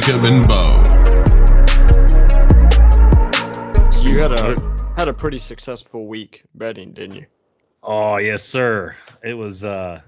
TSR podcast with Jacob and Beau. You had a had a pretty successful week betting, didn't you? Oh yes, sir. It was uh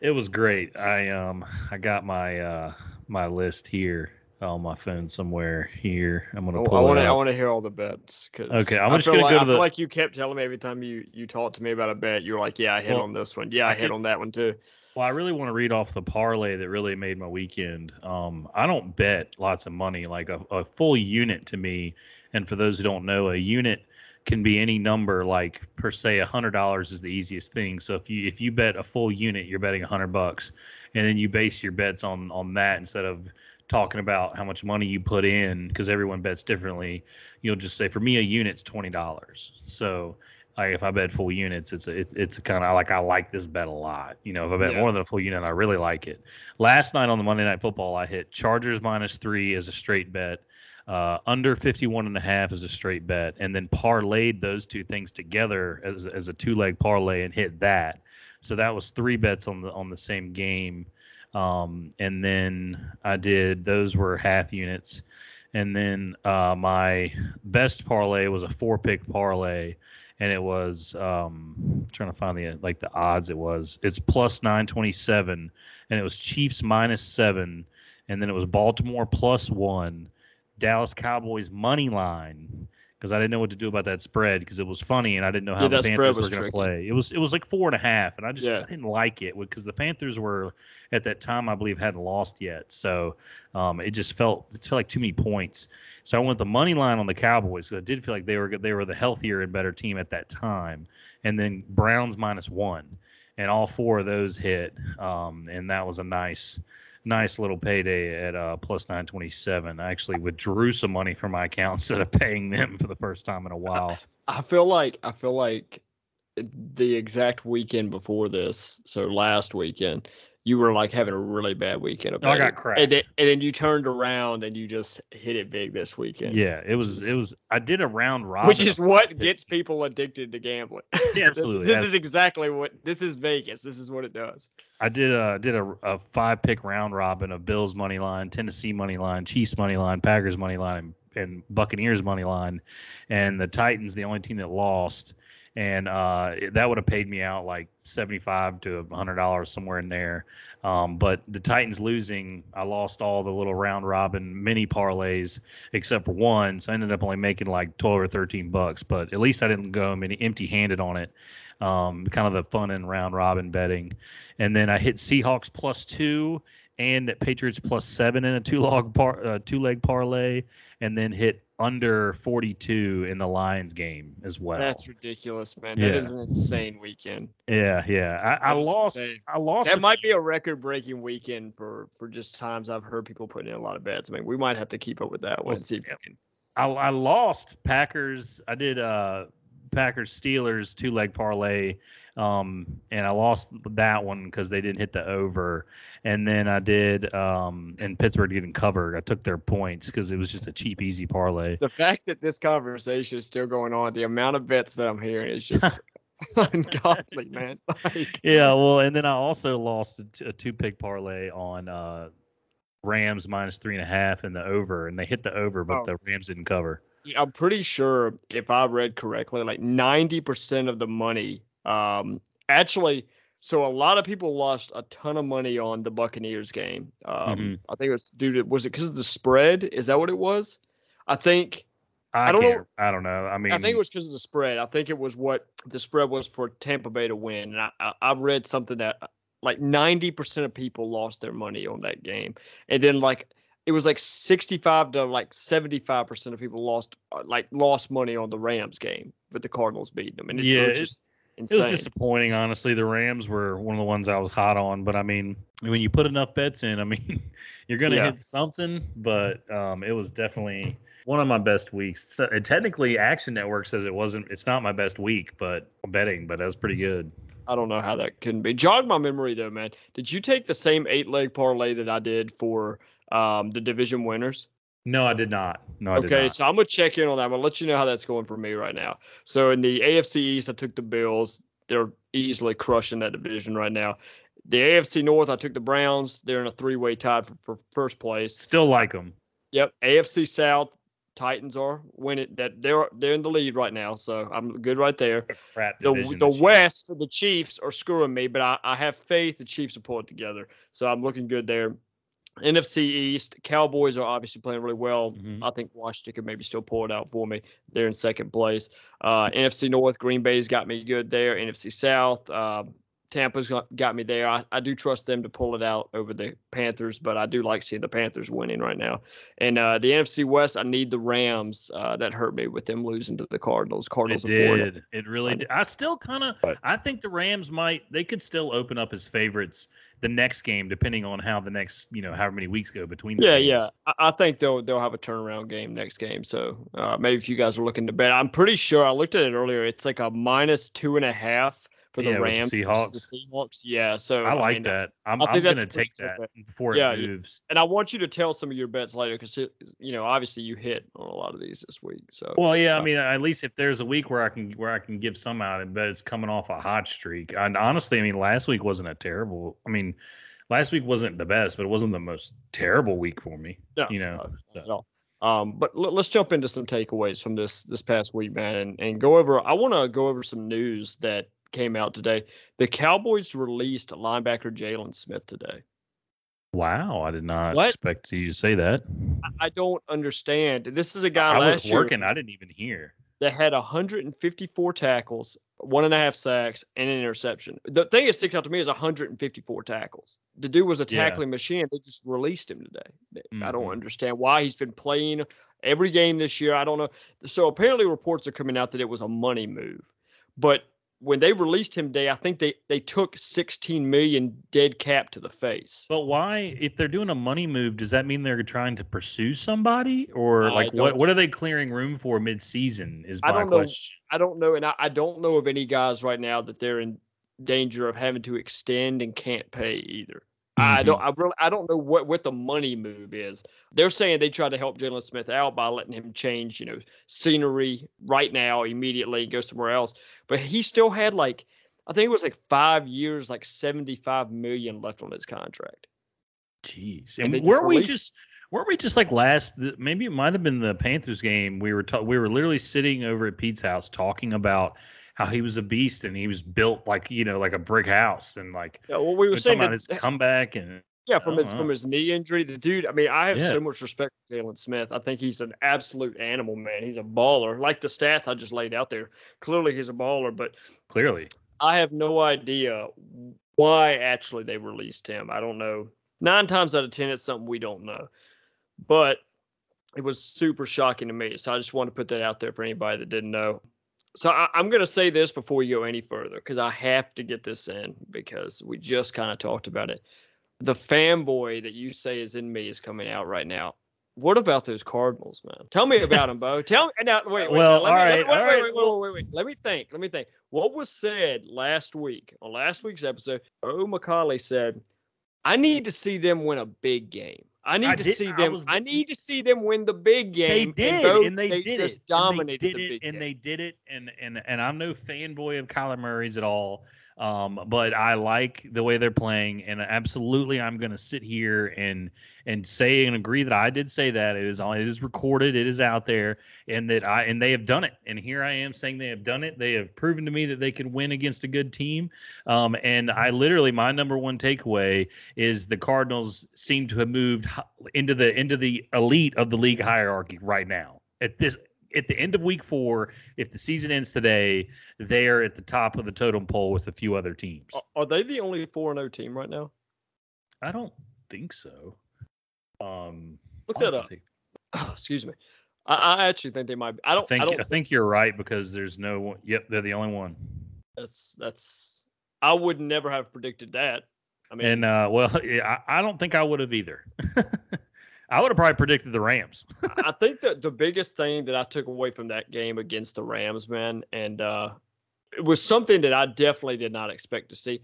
it was great. I um I got my uh my list here on my phone somewhere here. I'm gonna Oh, pull I want it to I want to hear all the bets. 'cause Okay, I'm I just feel gonna like, go to I feel like you kept telling me every time you you talked to me about a bet, you were like, "Yeah, I hit Well, on this one. Yeah, I, I hit could- on that one too." Well, I really want to read off the parlay that really made my weekend. Um, I don't bet lots of money. Like a, a full unit to me, and for those who don't know, a unit can be any number. Like per se, a hundred dollars is the easiest thing. So if you if you bet a full unit, you're betting a hundred bucks, and then you base your bets on on that instead of talking about how much money you put in because everyone bets differently. You'll just say, for me, a unit's twenty dollars. So like if I bet full units, it's a, it, it's kind of like I like this bet a lot. You know, if I bet Yeah. more than a full unit, I really like it. Last night on the Monday Night Football, I hit Chargers minus three as a straight bet, uh, under 51 and a half as a straight bet, and then parlayed those two things together as, as a two leg parlay and hit that. So that was three bets on the on the same game. Um, and then I did those were half units. And then uh, my best parlay was a four pick parlay and it was um trying to find the like the odds it was. It's plus 927 and it was chiefs minus seven and then it was baltimore plus one dallas cowboys money line because i didn't know what to do about that spread because it was funny and i didn't know how Yeah, the panthers were going to play it was it was like four and a half and i just Yeah. I didn't like it because the panthers were at that time i believe hadn't lost yet so um, it just felt it felt like too many points so I went the money line on the Cowboys. 'cause I did feel like they were they were the healthier and better team at that time. And then Browns minus one, and all four of those hit. Um, and that was a nice nice little payday at uh, plus nine twenty seven. I actually withdrew some money from my account instead of paying them for the first time in a while. I feel like I feel like the exact weekend before this, so last weekend, you were like having a really bad weekend. I got cracked. and then, and then you turned around and you just hit it big this weekend. Yeah, it was it was. I did a round robin, which is what gets people addicted to gambling. Yeah, This- absolutely. This, That's- is exactly what this is Vegas. This is what it does. I did a did a, a five pick round robin of Bills money line, Tennessee money line, Chiefs money line, Packers money line, and, and Buccaneers money line, and the Titans the only team that lost, and uh, that would have paid me out like seventy five to hundred dollars somewhere in there. Um, but the Titans losing, I lost all the little round robin mini parlays except for one, so I ended up only making like twelve or thirteen bucks. But at least I didn't go empty handed on it. Um, kind of the fun and round robin betting and then I hit Seahawks plus two and Patriots plus seven in a two log par uh, two leg parlay, and then hit under forty two in the Lions game as well. That's ridiculous, man. Yeah. That is an insane weekend. yeah, yeah. I, I lost. insane. I lost. That might be a record-breaking weekend for for just times I've heard people putting in a lot of bets. I mean, we might have to keep up with that one Well, see if yeah. we can. I, I lost Packers. I did uh Packers Steelers two leg parlay, um, and I lost that one because they didn't hit the over. And then I did um in Pittsburgh getting covered. I took their points because it was just a cheap, easy parlay. The fact that this conversation is still going on, the amount of bets that I'm hearing is just ungodly, man. Like, Yeah, well, and then I also lost a, t- a two pick parlay on uh Rams minus three and a half and the over, and they hit the over, but Oh. the Rams didn't cover. I'm pretty sure if I read correctly, like 90% of the money, um, actually, so a lot of people lost a ton of money on the Buccaneers game. Um, Mhm. I think it was due to, was it because of the spread? Is that what it was? I think, I, I don't know- I don't know. I mean, I think it was because of the spread. I think it was what the spread was for Tampa Bay to win. And I, I, I read something that like 90% of people lost their money on that game. And then like, it was like 65 to like 75% of people lost uh, like lost money on the Rams game with the Cardinals beating them. And it's, Yeah, it just It was disappointing, honestly. The Rams were one of the ones I was hot on, but I mean, when you put enough bets in, I mean, you're going to Yeah. hit something. But um, it was definitely one of my best weeks. So, technically, Action Network says it wasn't. It's not my best week, but betting, but that was pretty good. I don't know how that couldn't be. Jog my memory though, man. Did you take the same eight leg parlay that I did for um, the division winners? No, I did not. No, I did Okay, not. so I'm gonna check in on that. I'm gonna let you know how that's going for me right now. So in the AFC East, I took the Bills. They're easily crushing that division right now. The AFC North, I took the Browns. They're in a three-way tie for, for first place. Still like them. Yep. AFC South, Titans are winning. That they're they're in the lead right now, so I'm good right there. Crap The the year. West, the Chiefs are screwing me, but I, I have faith the Chiefs will pull it together. So I'm looking good there. NFC East, Cowboys are obviously playing really well. Mhm. I think Washington could maybe still pull it out for me. They're in second place. Uh, NFC North, Green Bay's got me good there. NFC South, uh, Tampa's got, got me there. I, I do trust them to pull it out over the Panthers, but I do like seeing the Panthers winning right now. And uh, the NFC West, I need the Rams. Uh, that hurt me with them losing to the Cardinals. Cardinals and- did. It really did. I still kind of. I think the Rams might. They could still open up as favorites the next game, depending on how the next, you know, however many weeks go between. Yeah, games. yeah. I, I think they'll they'll have a turnaround game next game. So uh, maybe if you guys are looking to bet, I'm pretty sure I looked at it earlier. It's like a minus two and a half for the Yeah, with the Rams. versus The Seahawks. Yeah. So I like mean, that. I'm, I I'm gonna take that bet. before Yeah, it moves. And I want you to tell some of your bets later because you know obviously you hit on a lot of these this week. So Well, yeah, I uh, mean, at least if there's a week where I can where I can give some out, and but it's coming off a hot streak. And honestly, I mean, last week wasn't a terrible. I mean, last week wasn't the best, but it wasn't the most terrible week for me. No, you know, no, so. at all. Um, but let, us jump into some takeaways from this this past week, man, and, and go over. I want to go over some news that came out today. The Cowboys released linebacker Jaylon Smith today. Wow, I did not What? expect you to say that. I, I don't understand. This is a guy I last was year working. I didn't even hear. that had 154 tackles, one and a half sacks, and an interception. The thing that sticks out to me is 154 tackles. The dude was a Yeah. tackling machine. They just released him today. I don't Mhm. understand why he's been playing every game this year. I don't know. So apparently reports are coming out that it was a money move. But when they released him day, I think they they took 16 million dead cap to the face. But why, if they're doing a money move, does that mean they're trying to pursue somebody, or like what? What are they clearing room for mid-season? Is I don't know. question. I don't know, and I, I don't know of any guys right now that they're in danger of having to extend and can't pay either. I Mhm. don't. I really. I don't know what what the money move is. They're saying they tried to help Jaylon Smith out by letting him change, you know, scenery right now, immediately, go somewhere else. But he still had like, I think it was like five years, like seventy five million left on his contract. Jeez, And and, weren't we just weren't we just like last? Maybe it might have been the Panthers game. We were ta- we were literally sitting over at Pete's house talking about how he was a beast and he was built like you know like a brick house and like Yeah, well, we we were saying about his comeback and Yeah, from his wow. from his knee injury, the dude. I mean, I have Yeah. so much respect for Jaylon Smith. I think he's an absolute animal, man. He's a baller. Like the stats I just laid out there, clearly he's a baller. But clearly I have no idea why actually they released him. I don't know. Nine times out of ten, it's something we don't know. But it was super shocking to me. So I just want to put that out there for anybody that didn't know. So I, I'm going to say this before we go any further because I have to get this in because we just kind of talked about it. The fanboy that you say is in me is coming out right now. What about those Cardinals, man? Tell me about them, Beau. Tell me. Now, wait, wait. Well, now, let me- all me- right, wait, all wait, right, wait, wait, wait, wait. Let me think. Let me think. What was said last week on last week's episode? Oh, McCauley said, "I need to see them win a big game. I need I to did- see I them. was- I need to see them win the big game." they And did Beau, and they, did just it dominated and they the did big it and game. they did it and and and I'm no fanboy of Kyler Murray's at all. Um, but I like the way they're playing, and absolutely, I'm going to sit here and and say and agree that I did say that it is on, it is recorded, it is out there, and that I and they have done it. And here I am saying they have done it. They have proven to me that they can win against a good team. Um, and I literally, my number one takeaway is the Cardinals seem to have moved into the into the elite of the league hierarchy right now. At this at the end of week four, if the season ends today, they are at the top of the totem pole with a few other teams. Are- they the only four and O team right now? I don't think so. Um, Look that up. take- Excuse me. I, I actually think they might. Be. I don't. I think I I, don't. think you're right because there's no one. Yep, they're the only one. That's that's. I would never have predicted that. I mean, And uh, well, I, I don't think I would have either. I would have probably predicted the Rams. I think that the biggest thing that I took away from that game against the Rams, man, and uh, it was something that I definitely did not expect to see.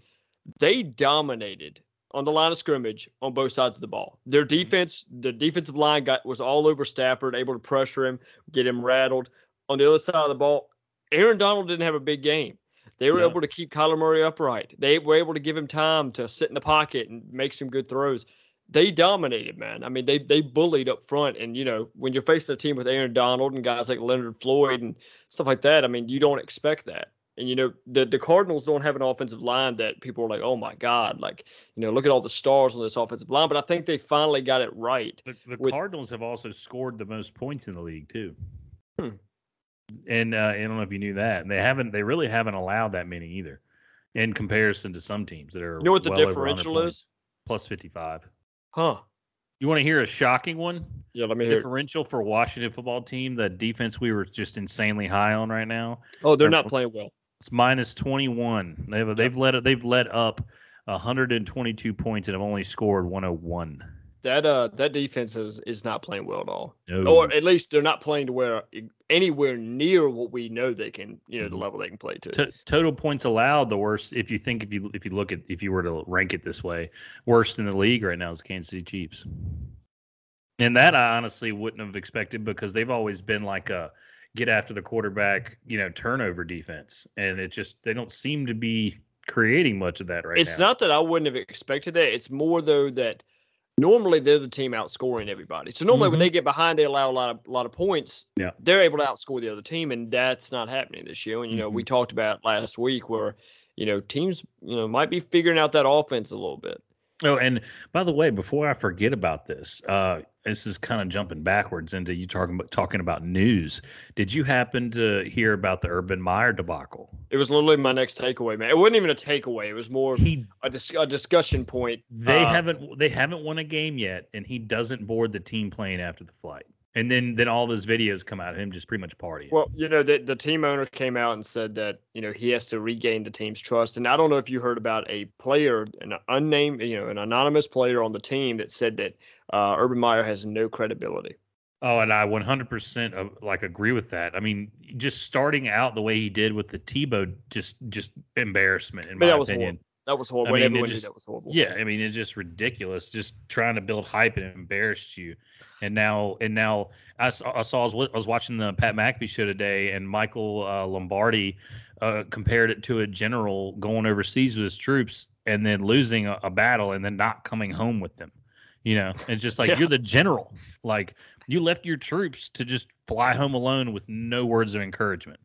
They dominated on the line of scrimmage on both sides of the ball. Their defense, the defensive line got was all over Stafford, able to pressure him, get him rattled. On the other side of the ball, Aaron Donald didn't have a big game. They were Yeah. able to keep Kyler Murray upright. They were able to give him time to sit in the pocket and make some good throws. They dominated, man. I mean, they they bullied up front, and you know when you're facing a team with Aaron Donald and guys like Leonard Floyd and stuff like that, I mean, you don't expect that. And you know the the Cardinals don't have an offensive line that people are like, oh my god, like you know look at all the stars on this offensive line. But I think they finally got it right. The, the with- Cardinals have also scored the most points in the league too. Hmm. And uh, I don't know if you knew that. And they haven't. They really haven't allowed that many either, in comparison to some teams that are. You know what the well differential is? Plus fifty-five. Huh? You want to hear a shocking one? Yeah, let me hear. it. Differential for Washington football team. The defense we were just insanely high on right now. Oh, they're They're- not playing well. It's minus twenty-one. They've they've let they've let up hundred and twenty-two points and have only scored one hundred one. That uh that defense is is not playing well at all. No. Or at least they're not playing to where anywhere near what we know they can, you know, the Mhm. level they can play to. T- total points allowed the worst if you think if you if you look at if you were to rank it this way worst in the league right now is Kansas City Chiefs and that I honestly wouldn't have expected because they've always been like a get after the quarterback you know turnover defense and it just they don't seem to be creating much of that right it's now It's not that I wouldn't have expected that. It's more though that normally they're the team outscoring everybody. So normally when Mhm. they get behind, they allow a lot of a lot of points. Yeah. they're able to outscore the other team, and that's not happening this year. And you know, Mm-hmm. we talked about last week where you know teams you know might be figuring out that offense a little bit. Oh, and by the way, before I forget about this, uh, this is kind of jumping backwards into you talking about talking about news. Did you happen to hear about the Urban Meyer debacle? It was literally my next takeaway, man. It wasn't even a takeaway. It was more He a, dis- a discussion point. they Uh, haven't they haven't won a game yet, and he doesn't board the team plane after the flight. And then then all those videos come out of him just pretty much partying. Well, you know, the, the team owner came out and said that, you know, he has to regain the team's trust. And I don't know if you heard about a player, an unnamed, you know, an anonymous player on the team that said that uh, Urban Meyer has no credibility. oh, and I 100% of, like agree with that. I mean, just starting out the way he did with the Tebow, just just embarrassment in my opinion. horrible. That was horrible. I mean, Everyone just- that was horrible. Yeah, I mean it's just ridiculous. Just trying to build hype and embarrassed you, and now and now I saw I, saw, I, was, I was watching the Pat McAfee show today, and Michael uh, Lombardi uh, compared it to a general going overseas with his troops and then losing a, a battle and then not coming home with them. You know, it's just like Yeah. you're the general. Like you left your troops to just fly home alone with no words of encouragement.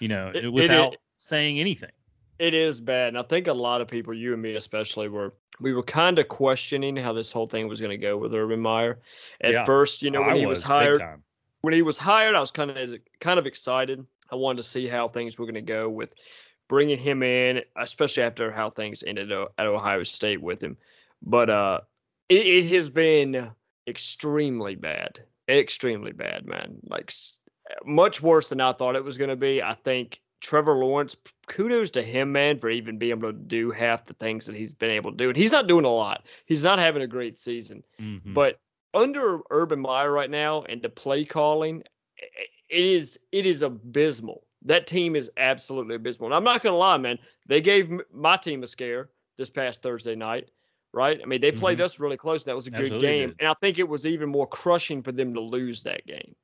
You know, It- it without saying anything. It is bad. And I think a lot of people, you and me especially, were we were kind of questioning how this whole thing was going to go with Urban Meyer. At Yeah. first, you know, when I he was big hired, when he was hired, I was kind of kind of excited. I wanted to see how things were going to go with bringing him in, especially after how things ended at Ohio State with him. But uh, it, it has been extremely bad, extremely bad, man. Like much worse than I thought it was going to be. I think Trevor Lawrence, kudos to him, man, for even being able to do half the things that he's been able to do. And he's not doing a lot. He's not having a great season. Mhm. But under Urban Meyer right now and the play calling, it is it is abysmal. That team is absolutely abysmal. And I'm not gonna lie, man. They gave my team a scare this past Thursday night, right? I mean, they played us really close. And that was a good Mm-hmm. Absolutely game, did. and I think it was even more crushing for them to lose that game.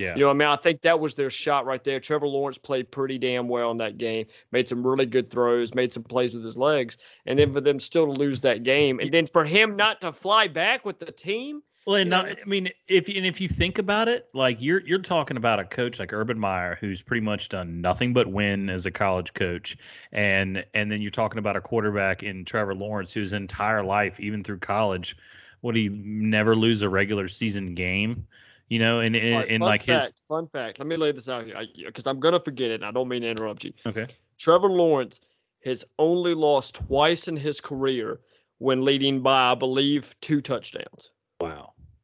Yeah. You know, I mean, I think that was their shot right there. Trevor Lawrence played pretty damn well in that game, made some really good throws, made some plays with his legs, and then for them still to lose that game, and then for him not to fly back with the team. Well, and know, not, I mean, if and if you think about it, like you're you're talking about a coach like Urban Meyer, who's pretty much done nothing but win as a college coach, and and then you're talking about a quarterback in Trevor Lawrence, whose entire life, even through college, would he never lose a regular season game? You know, and and, right, and fun like fact, his fun fact. Let me lay this out here because I'm gonna forget it. And I don't mean to interrupt you. okay, Trevor Lawrence has only lost twice in his career when leading by, I believe, two touchdowns.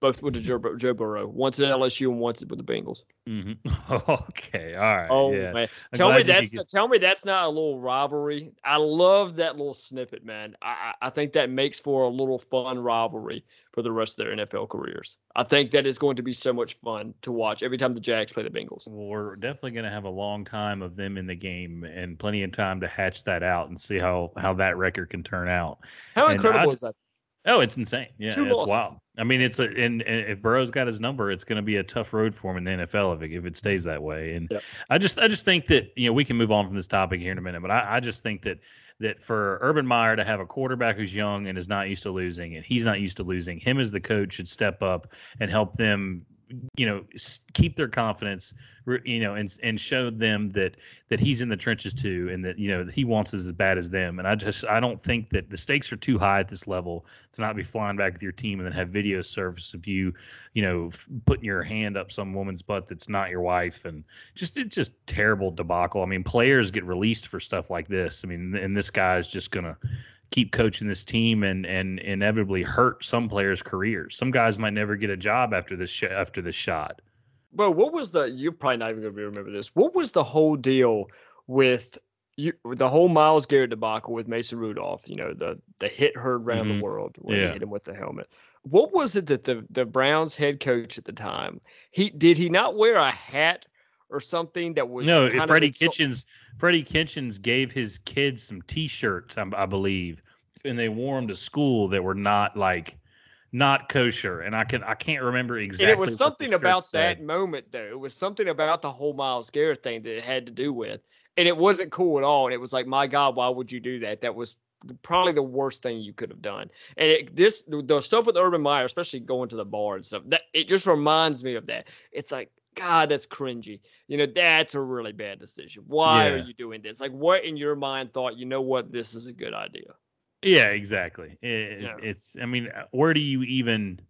Both with the Joe, Joe Burrow, once at LSU and once with the Bengals. hmm okay, all right. Oh yeah. man, I'm tell me that's could- tell me that's not a little rivalry. I love that little snippet, man. I I I think that makes for a little fun rivalry for the rest of their NFL careers. I think that is going to be so much fun to watch every time the Jags play the Bengals. We're definitely going to have a long time of them in the game and plenty of time to hatch that out and see how how that record can turn out. How And incredible I- is that? Oh, it's insane. Yeah, Two it's losses. wild. I mean, it's a and, and if Burrow's got his number, it's going to be a tough road for him in the NFL if it, if it stays that way. And Yep. I just I just think that you know we can move on from this topic here in a minute, but I, I just think that that for Urban Meyer to have a quarterback who's young and is not used to losing, and he's not used to losing, him as the coach should step up and help them, you know, keep their confidence, you know, and and show them that that he's in the trenches too, and that you know that he wants as bad as them. And I just I don't think that the stakes are too high at this level to not be flying back with your team and then have video service of you, you know, putting your hand up some woman's butt that's not your wife, and just it's just terrible debacle. I mean, players get released for stuff like this. I mean, and this guy's just gonna keep coaching this team and and inevitably hurt some players' careers. Some guys might never get a job after this sh- after this shot. Well, what was the? You're probably not even going to remember this. What was the whole deal with you? The whole Myles Garrett debacle with Mason Rudolph. You know, the the hit heard around Mhm. the world when Yeah. he hit him with the helmet. What was it that the the Browns head coach at the time? He did he not wear a hat or something that was No, kind of Freddie Kitchens. Freddie Kitchens gave his kids some T-shirts, I, I believe, and they wore them to school that were not like not kosher. And I can I can't remember exactly. And it was something about said. that moment, though. It was something about the whole Myles Garrett thing that it had to do with, and it wasn't cool at all. And it was like, my God, why would you do that? That was probably the worst thing you could have done. And it, this, the stuff with Urban Meyer, especially going to the bar and stuff, that it just reminds me of that. It's like, God, that's cringy. You know, that's a really bad decision. Why are you doing this? Like, what in your mind thought, you know what, this is a good idea? Yeah, exactly. It, Yeah. It's. I mean, uh, where do you even?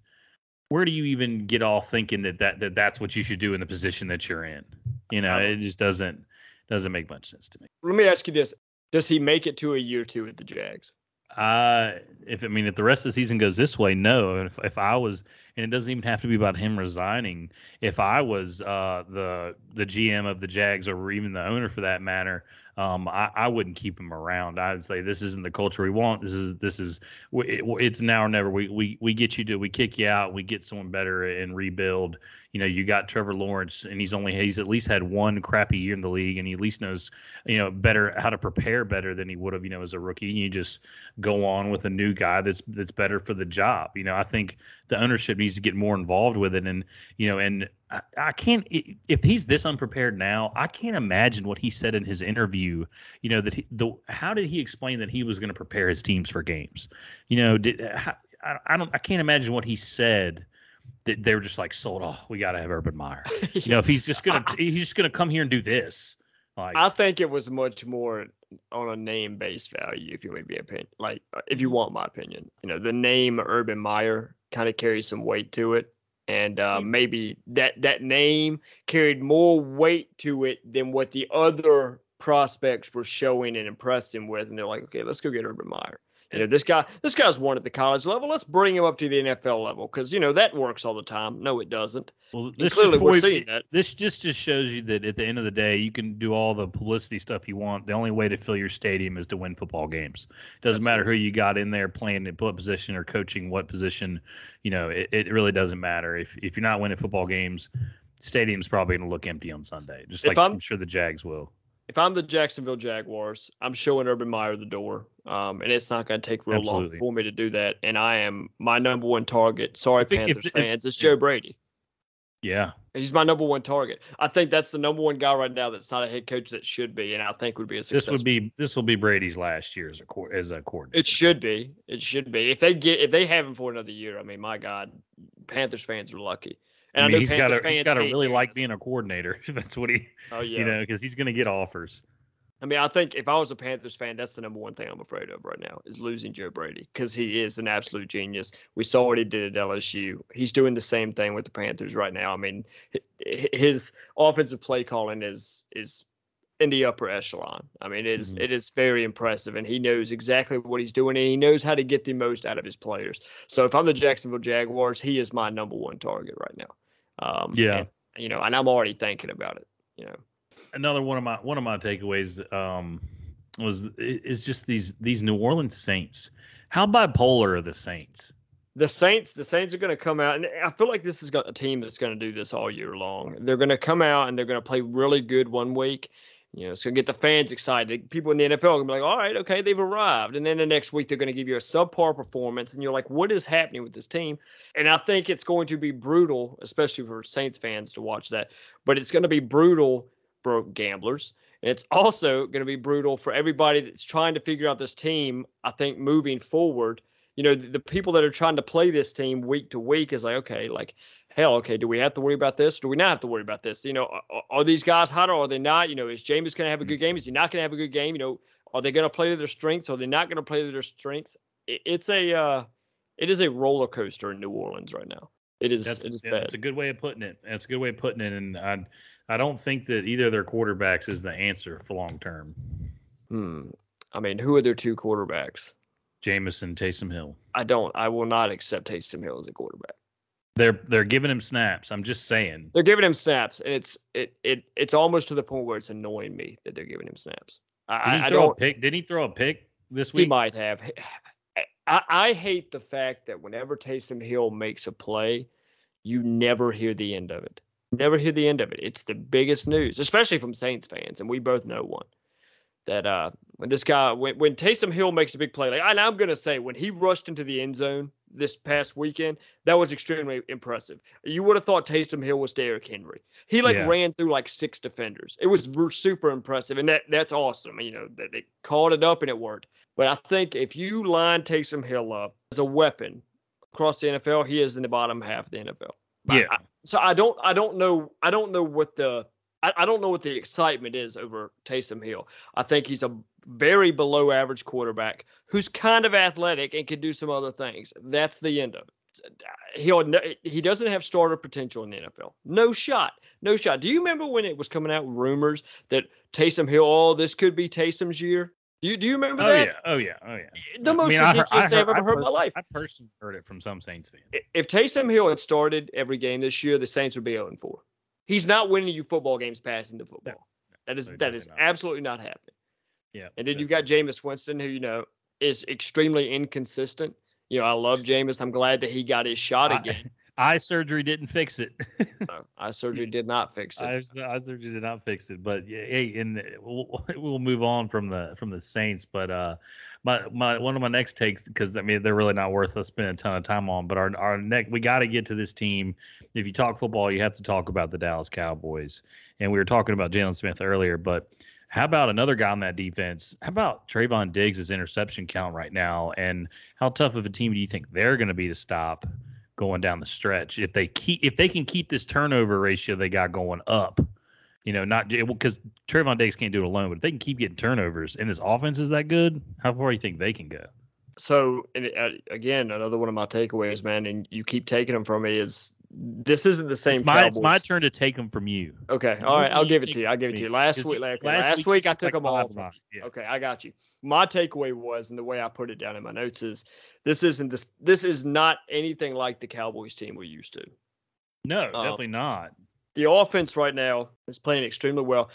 Where do you even get off thinking that, that that that's what you should do in the position that you're in? You know, it just doesn't doesn't make much sense to me. Let me ask you this: Does he make it to a year two with the Jags? If I mean, if the rest of the season goes this way, no. If if I was, and it doesn't even have to be about him resigning. If I was uh the the GM of the Jags or even the owner for that matter, um, I, I wouldn't keep him around. I'd say this isn't the culture we want. This is this is it- it's now or never. We we we get you to we kick you out. We get someone better and rebuild. You know, you got Trevor Lawrence, and he's only he's at least had one crappy year in the league, and he at least knows you know better how to prepare better than he would have you know as a rookie. And you just go on with a new guy that's that's better for the job. You know, I think the ownership needs to get more involved with it, and you know, and I, I can't if he's this unprepared now, I can't imagine what he said in his interview. You know that he, the how did he explain that he was going to prepare his teams for games? You know, did how, I, I don't I can't imagine what he said. That they were just like sold. Oh, we got to have Urban Meyer. You know, if he's just gonna he's just gonna come here and do this. Like, I think it was much more on a name based value, if you want me opinion. Like, uh, if you want my opinion, you know, the name Urban Meyer kind of carries some weight to it, and uh, Mm. maybe that that name carried more weight to it than what the other prospects were showing and impressing with. And they're like, okay, let's go get Urban Meyer. You know, this guy, this guy's won at the college level. Let's bring him up to the NFL level because you know that works all the time. No, it doesn't. Well, And this clearly, we're seeing that. This just just shows you that at the end of the day, you can do all the publicity stuff you want. The only way to fill your stadium is to win football games. Doesn't matter who you got in there playing in what position or coaching what position. You know, it, it really doesn't matter. If if you're not winning football games, stadium's probably going to look empty on Sunday. Just If like I'm- I'm sure the Jags will. If I'm the Jacksonville Jaguars, I'm showing Urban Meyer the door. Um, and it's not going to take real Absolutely. long for me to do that. And I am my number one target. Sorry, If if- Panthers if- fans, it's Joe Brady. Yeah, He's my number one target. I think that's the number one guy right now that's not a head coach that should be, and I think would be a success. this would be this will be Brady's last year as a co- as a coordinator. It should be. It should be. If they get if they have him for another year, I mean, my God, Panthers fans are lucky. And I mean, he's got to he's got to really like being a coordinator. That's what he Oh yeah. you know because he's going to get offers. I mean, I think if I was a Panthers fan, that's the number one thing I'm afraid of right now is losing Joe Brady because he is an absolute genius. We saw what he did at LSU. He's doing the same thing with the Panthers right now. I mean, his offensive play calling is is in the upper echelon. I mean, it is Mhm. it is very impressive, and he knows exactly what he's doing, and he knows how to get the most out of his players. So if I'm the Jacksonville Jaguars, he is my number one target right now. Um, Yeah. and, you know, and I'm already thinking about it. You know. another one of my one of my takeaways um, was is just these these New Orleans Saints. How bipolar are the Saints? the Saints, the Saints are going to come out, and I feel like this is got a team that's going to do this all year long. They're going to come out and they're going to play really good one week, You know, it's gonna get the fans excited. People in the NFL are gonna be like, all right, okay, they've arrived. And then the next week they're gonna give you a subpar performance, and you're like, what is happening with this team? And I think it's going to be brutal, especially for Saints fans to watch that. But it's gonna be brutal for gamblers. And it's also going to be brutal for everybody that's trying to figure out this team. I think moving forward, you know, the, the, people that are trying to play this team week to week is like, okay, like, hell, okay, do we have to worry about this? Do we not have to worry about this? You know, are, are these guys hot or are they not? You know, is Jameis going to have a good game? Is he not going to have a good game? You know, are they going to play to their strengths? Are they not going to play to their strengths? It, it's a, uh, it is a roller coaster in New Orleans right now. It is. That's, it is yeah, bad. That's a good way of putting it. That's a good way of putting it. And I, I don't think that either of their quarterbacks is the answer for long term. Hmm. I mean, who are their two quarterbacks? Jamison, Taysom Hill. I don't. I will not accept Taysom Hill as a quarterback. They're they're giving him snaps. I'm just saying. They're giving him snaps, and it's it it it's almost to the point where it's annoying me that they're giving him snaps. I, Did he I throw a don't. pick? Did he throw a pick this He might have. I, I hate the fact that whenever Taysom Hill makes a play, you never hear the end of it. Never hear the end of it. It's the biggest news, especially from Saints fans, and we both know one. That uh, when this guy, when, when Taysom Hill makes a big play, like and I'm gonna say, when he rushed into the end zone this past weekend, that was extremely impressive. You would have thought Taysom Hill was Derrick Henry. He like Yeah. ran through like six defenders. It was super impressive, and that that's awesome. You know, that they called it up and it worked. But I think if you line Taysom Hill up as a weapon across the NFL, he is in the bottom half of the NFL. Yeah. I- so I don't I don't know I don't know what the I, I don't know what the excitement is over Taysom Hill. I think he's a very below average quarterback who's kind of athletic and can do some other things. That's the end of it. Uh, he'll he doesn't have starter potential in the NFL. No shot. No shot. Do you remember when it was coming out rumors that Taysom Hill, oh, this could be Taysom's year? Do you do you remember Oh that? yeah. Oh yeah. Oh yeah. The most I heard- ridiculous thing I've ever I heard in my life. I personally heard it from some Saints fans. If Taysom Hill had started every game this year, the Saints would be 0 4. He's not winning you football games passing the football. That is No, that is definitely not. absolutely not happening. Yeah. And then you've got Jameis Winston, who you know is extremely inconsistent. You know, I love Jameis. I'm glad that he got his shot I- again. Eye surgery didn't fix it. Uh, eye surgery did not fix it. eye, eye surgery did not fix it. But yeah, hey, and we'll, we'll move on from the from the Saints. But uh, my my one of my next takes because I mean they're really not worth us spending a ton of time on. But our our next we got to get to this team. If you talk football, you have to talk about the Dallas Cowboys. And we were talking about Jaylon Smith earlier, but how about another guy on that defense? How about Trevon Diggs' interception count right now? And how tough of a team do you think they're going to be to stop going down the stretch if they keep if they can keep this turnover ratio they got going up? You know, not because Trevon Diggs can't do it alone, but if they can keep getting turnovers and this offense is that good, how far do you think they can go? So, and uh, again, another one of my takeaways, man, and you keep taking them from me is this isn't the same. It's my it's my turn to take them from you. Okay, all right, I'll give it to you. I'll give it to you. Last week, like, last, you week I took like them all. five from of mine. Yeah. Okay, I got you. My takeaway was, and the way I put it down in my notes is, this isn't this. This is not anything like the Cowboys team we're used to. No, Uh, definitely not. The offense right now is playing extremely well.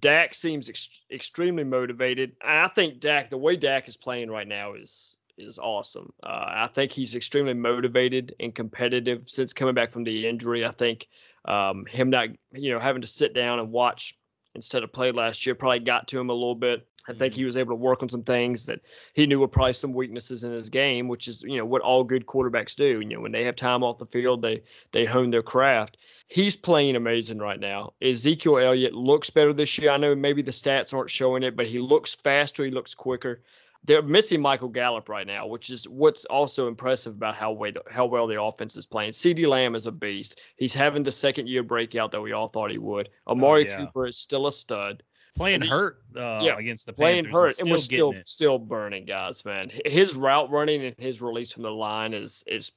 Dak seems ex- extremely motivated. And I think Dak, the way Dak is playing right now, is is awesome. Uh, I think he's extremely motivated and competitive since coming back from the injury. I think um, him not, you know, having to sit down and watch instead of play last year probably got to him a little bit. I think he was able to work on some things that he knew were probably some weaknesses in his game, which is you know what all good quarterbacks do. You know, when they have time off the field, they they hone their craft. He's playing amazing right now. Ezekiel Elliott looks better this year. I know maybe the stats aren't showing it, but he looks faster. He looks quicker. They're missing Michael Gallup right now, which is what's also impressive about how way how well the offense is playing. CeeDee Lamb is a beast. He's having the second year breakout that we all thought he would. Amari yeah. Cooper is still a stud. Playing he- hurt uh, yeah, against the Playing Panthers hurt and we're still it. still burning guys, man. His route running and his release from the line is is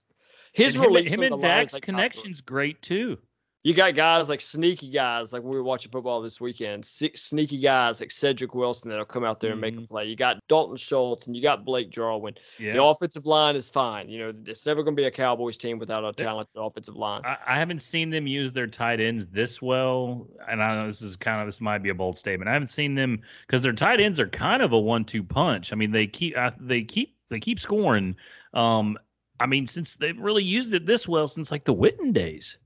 his And release him from and the line is Dak's like connection's great too. You got guys like sneaky guys, like we were watching football this weekend. Sneaky guys like Cedric Wilson that'll come out there and make a Mhm. play. You got Dalton Schultz and you got Blake Jarwin. Yeah. The offensive line is fine. You know, it's never going to be a Cowboys team without a talented offensive line. I, I haven't seen them use their tight ends this well, and I know this is kind of this might be a bold statement. I haven't seen them because their tight ends are kind of a one-two punch. I mean, they keep uh, they keep they keep scoring. Um, I mean, since they've really used it this well since like the Witten days.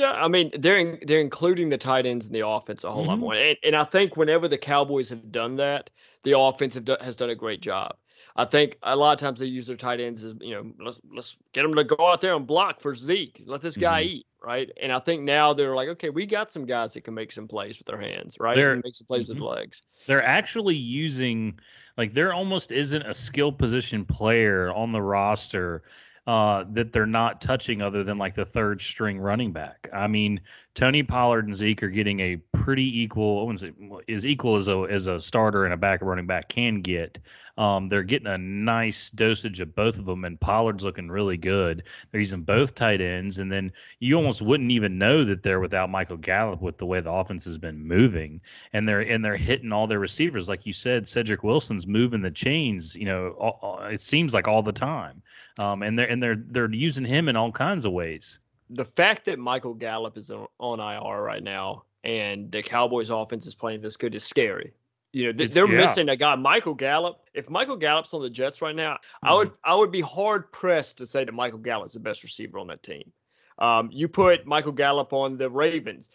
Yeah, I mean they're in, they're including the tight ends in the offense a whole lot Mhm. more, and, and I think whenever the Cowboys have done that, the offense have do, has done a great job. I think a lot of times they use their tight ends as you know let's let's get them to go out there and block for Zeke, let this guy Mhm. eat, right? And I think now they're like, okay, we got some guys that can make some plays with their hands, right? They're- make some plays with Mhm. their legs. They're actually using like there almost isn't a skill position player on the roster uh, that they're not touching other than like the third string running back. I mean, Tony Pollard and Zeke are getting a pretty equal, I wouldn't say as equal as a as a starter and a backup running back can get. Um, they're getting a nice dosage of both of them, and Pollard's looking really good. They're using both tight ends, and then you almost wouldn't even know that they're without Michael Gallup with the way the offense has been moving and they're and they're hitting all their receivers like you said cedric wilson's moving the chains you know all, it seems like all the time um, and they're and they're they're using him in all kinds of ways the fact that Michael Gallup is on, on IR right now and the Cowboys offense is playing this good is scary. You know, th- they're yeah. missing a guy, Michael Gallup. If Michael Gallup's on the Jets right now, I Mhm. would I would be hard pressed to say that Michael Gallup's the best receiver on that team. Um, you put Michael Gallup on the Ravens.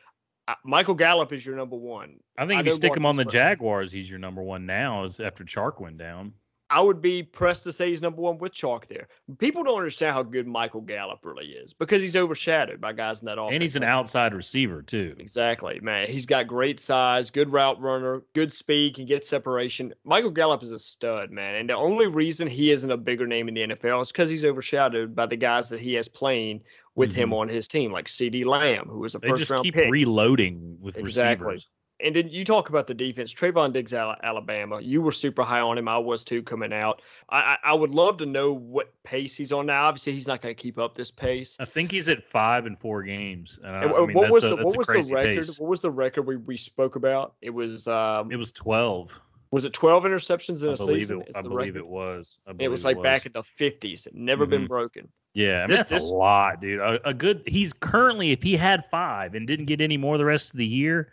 Uh, Michael Gallup is your number one. i think I if you stick him on the jaguars he's your number one now is after chark went down I would be pressed to say he's number one with Chark there. People don't understand how good Michael Gallup really is because he's overshadowed by guys in that offense. and he's an outside receiver too Exactly, man. He's got great size, good route runner, good speed, can get separation. Michael Gallup is a stud, man. And the only reason he isn't a bigger name in the NFL is because he's overshadowed by the guys that he has playing with him mm-hmm. on his team, like CeeDee Lamb, who was a they first just round keep pick. reloading with Exactly. receivers and then you talk about the defense. Trevon Diggs, Ala- Alabama. You were super high on him. I was too coming out. I, I, I would love to know what pace he's on now. Obviously, he's not going to keep up this pace. i think he's at five and four games and And, I uh, mean, what was a, the what was the record? pace. What was the record we, we spoke about? It was um, it was 12 was it 12 interceptions in i a believe season? it Is i believe record? it was I It was like back in the 50s. It never been Mhm. broken. Yeah, I mean, This- that's this- a lot, dude. A, a good. He's currently, if he had five and didn't get any more the rest of the year,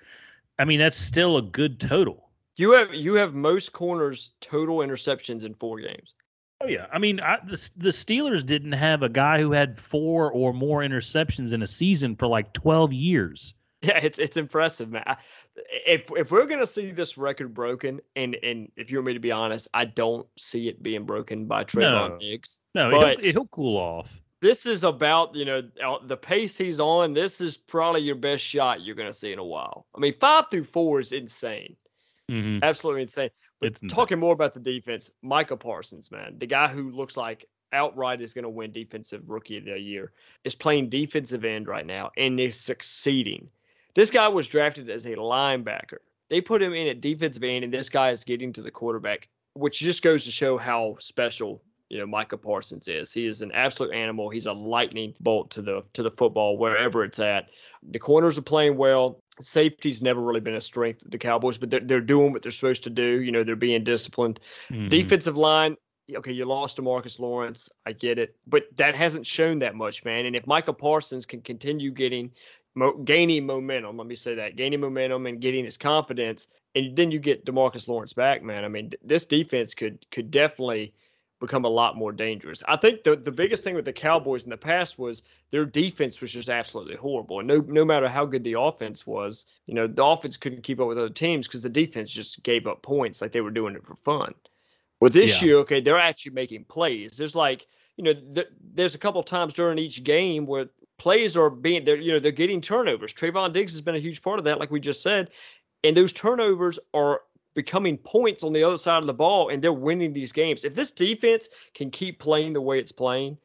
I mean, that's still a good total. You have you have most corners total interceptions in four games. Oh yeah, I mean, I, the the Steelers didn't have a guy who had four or more interceptions in a season for like twelve years. Yeah, it's it's impressive, man. If if we're gonna see this record broken, and and if you want me to be honest, I don't see it being broken by Trevon No. Diggs. No, But- he'll, he'll cool off. This is about you know uh, the pace he's on. This is probably your best shot you're gonna see in a while. I mean, five through four is insane, hmm absolutely insane. But It's insane. talking more about the defense, Micah Parsons, man, the guy who looks like outright is going to win defensive rookie of the year, is playing defensive end right now and is succeeding. This guy was drafted as a linebacker. They put him in at defensive end, and this guy is getting to the quarterback, which just goes to show how special you know Micah Parsons is. He is an absolute animal. He's a lightning bolt to the to the football wherever it's at. The corners are playing well. Safety's never really been a strength of the Cowboys, but they're, they're doing what they're supposed to do. You know, they're being disciplined. Mhm. Defensive line, okay, you lost to Marcus Lawrence. I get it, but that hasn't shown that much, man. And if Micah Parsons can continue getting, mo- gaining momentum, let me say that, gaining momentum and getting his confidence, and then you get Demarcus Lawrence back, man. I mean, th- this defense could could definitely become a lot more dangerous. I think the the biggest thing with the Cowboys in the past was their defense was just absolutely horrible. And no no matter how good the offense was, you know, the offense couldn't keep up with other teams because the defense just gave up points like they were doing it for fun. Well, this Yeah. year, okay, they're actually making plays. There's like, you know, th- there's a couple times during each game where plays are being, they're, you know, they're getting turnovers. Trevon Diggs has been a huge part of that, like we just said, and those turnovers are becoming points on the other side of the ball, and they're winning these games. If this defense can keep playing the way it's playing,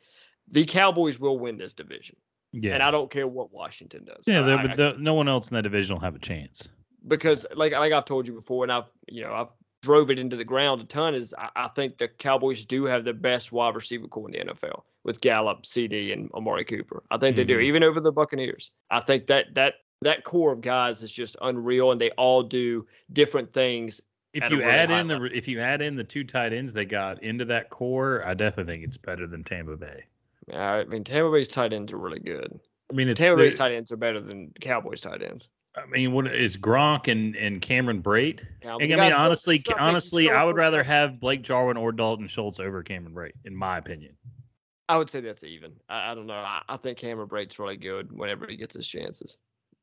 the Cowboys will win this division, yeah, and I don't care what Washington does. yeah. I- I- the- no one else in that division will have a chance. because like like I've told you before, and I've you know I've drove it into the ground a ton. Is I, I think the Cowboys do have the best wide receiver core in the NFL with Gallup, CeeDee, and Amari Cooper. I think they do, Mhm. even over the Buccaneers. I think that that that core of guys is just unreal, and they all do different things. If you really add in the if you add in the two tight ends they got into that core, I definitely think it's better than Tampa Bay. I mean, Tampa Bay's tight ends are really good. I mean, it's Tampa Bay's tight ends are better than Cowboys tight ends. I mean, what is Gronk and, and Cameron Brate? Yeah, I mean, guy's still- honestly, it's not making- honestly, still- I would rather have Blake Jarwin or Dalton Schultz over Cameron Brate, in my opinion. I would say that's even. I, I don't know. I, I think Cameron Brate's really good whenever he gets his chances.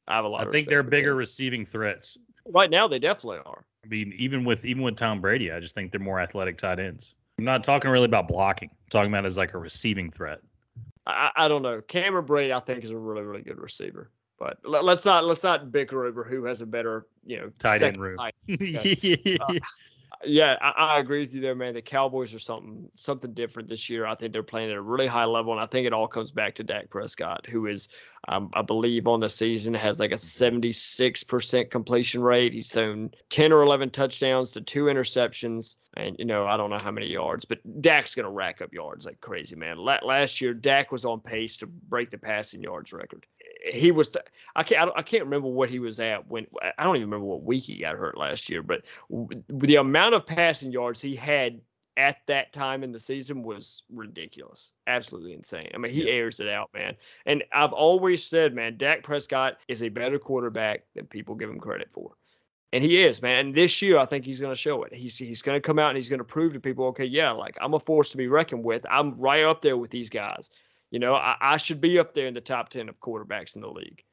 I have a lot. I of think they're bigger Cam. receiving threats. right now. They definitely are. I mean, even with even with Tom Brady, I just think they're more athletic tight ends. I'm not talking really about blocking. I'm talking about as like a receiving threat. I, I don't know. Cameron Brate, I think, is a really, really good receiver. But let, us not let's not bicker over who has a better, you know, Tight end room. tight yeah. Uh, yeah, I, I agree with you there, man. The Cowboys are something something different this year. I think they're playing at a really high level, and I think it all comes back to Dak Prescott, who is, um, I believe, on the season has like a seventy six percent completion rate. He's thrown ten or eleven touchdowns to two interceptions, and you know I don't know how many yards, but Dak's gonna rack up yards like crazy, man. La- last year, Dak was on pace to break the passing yards record. He was. I can't. I, don't, I can't remember what he was at when. I don't even remember what week he got hurt last year, but w- the amount of passing yards he had at that time in the season was ridiculous. Absolutely insane. I mean, he Yeah. airs it out, man. And I've always said, man, Dak Prescott is a better quarterback than people give him credit for. And he is, man. And this year, I think he's going to show it. He's he's going to come out and he's going to prove to people, okay, yeah, like I'm a force to be reckoned with. I'm right up there with these guys. You know, I, I should be up there in the top ten of quarterbacks in the league.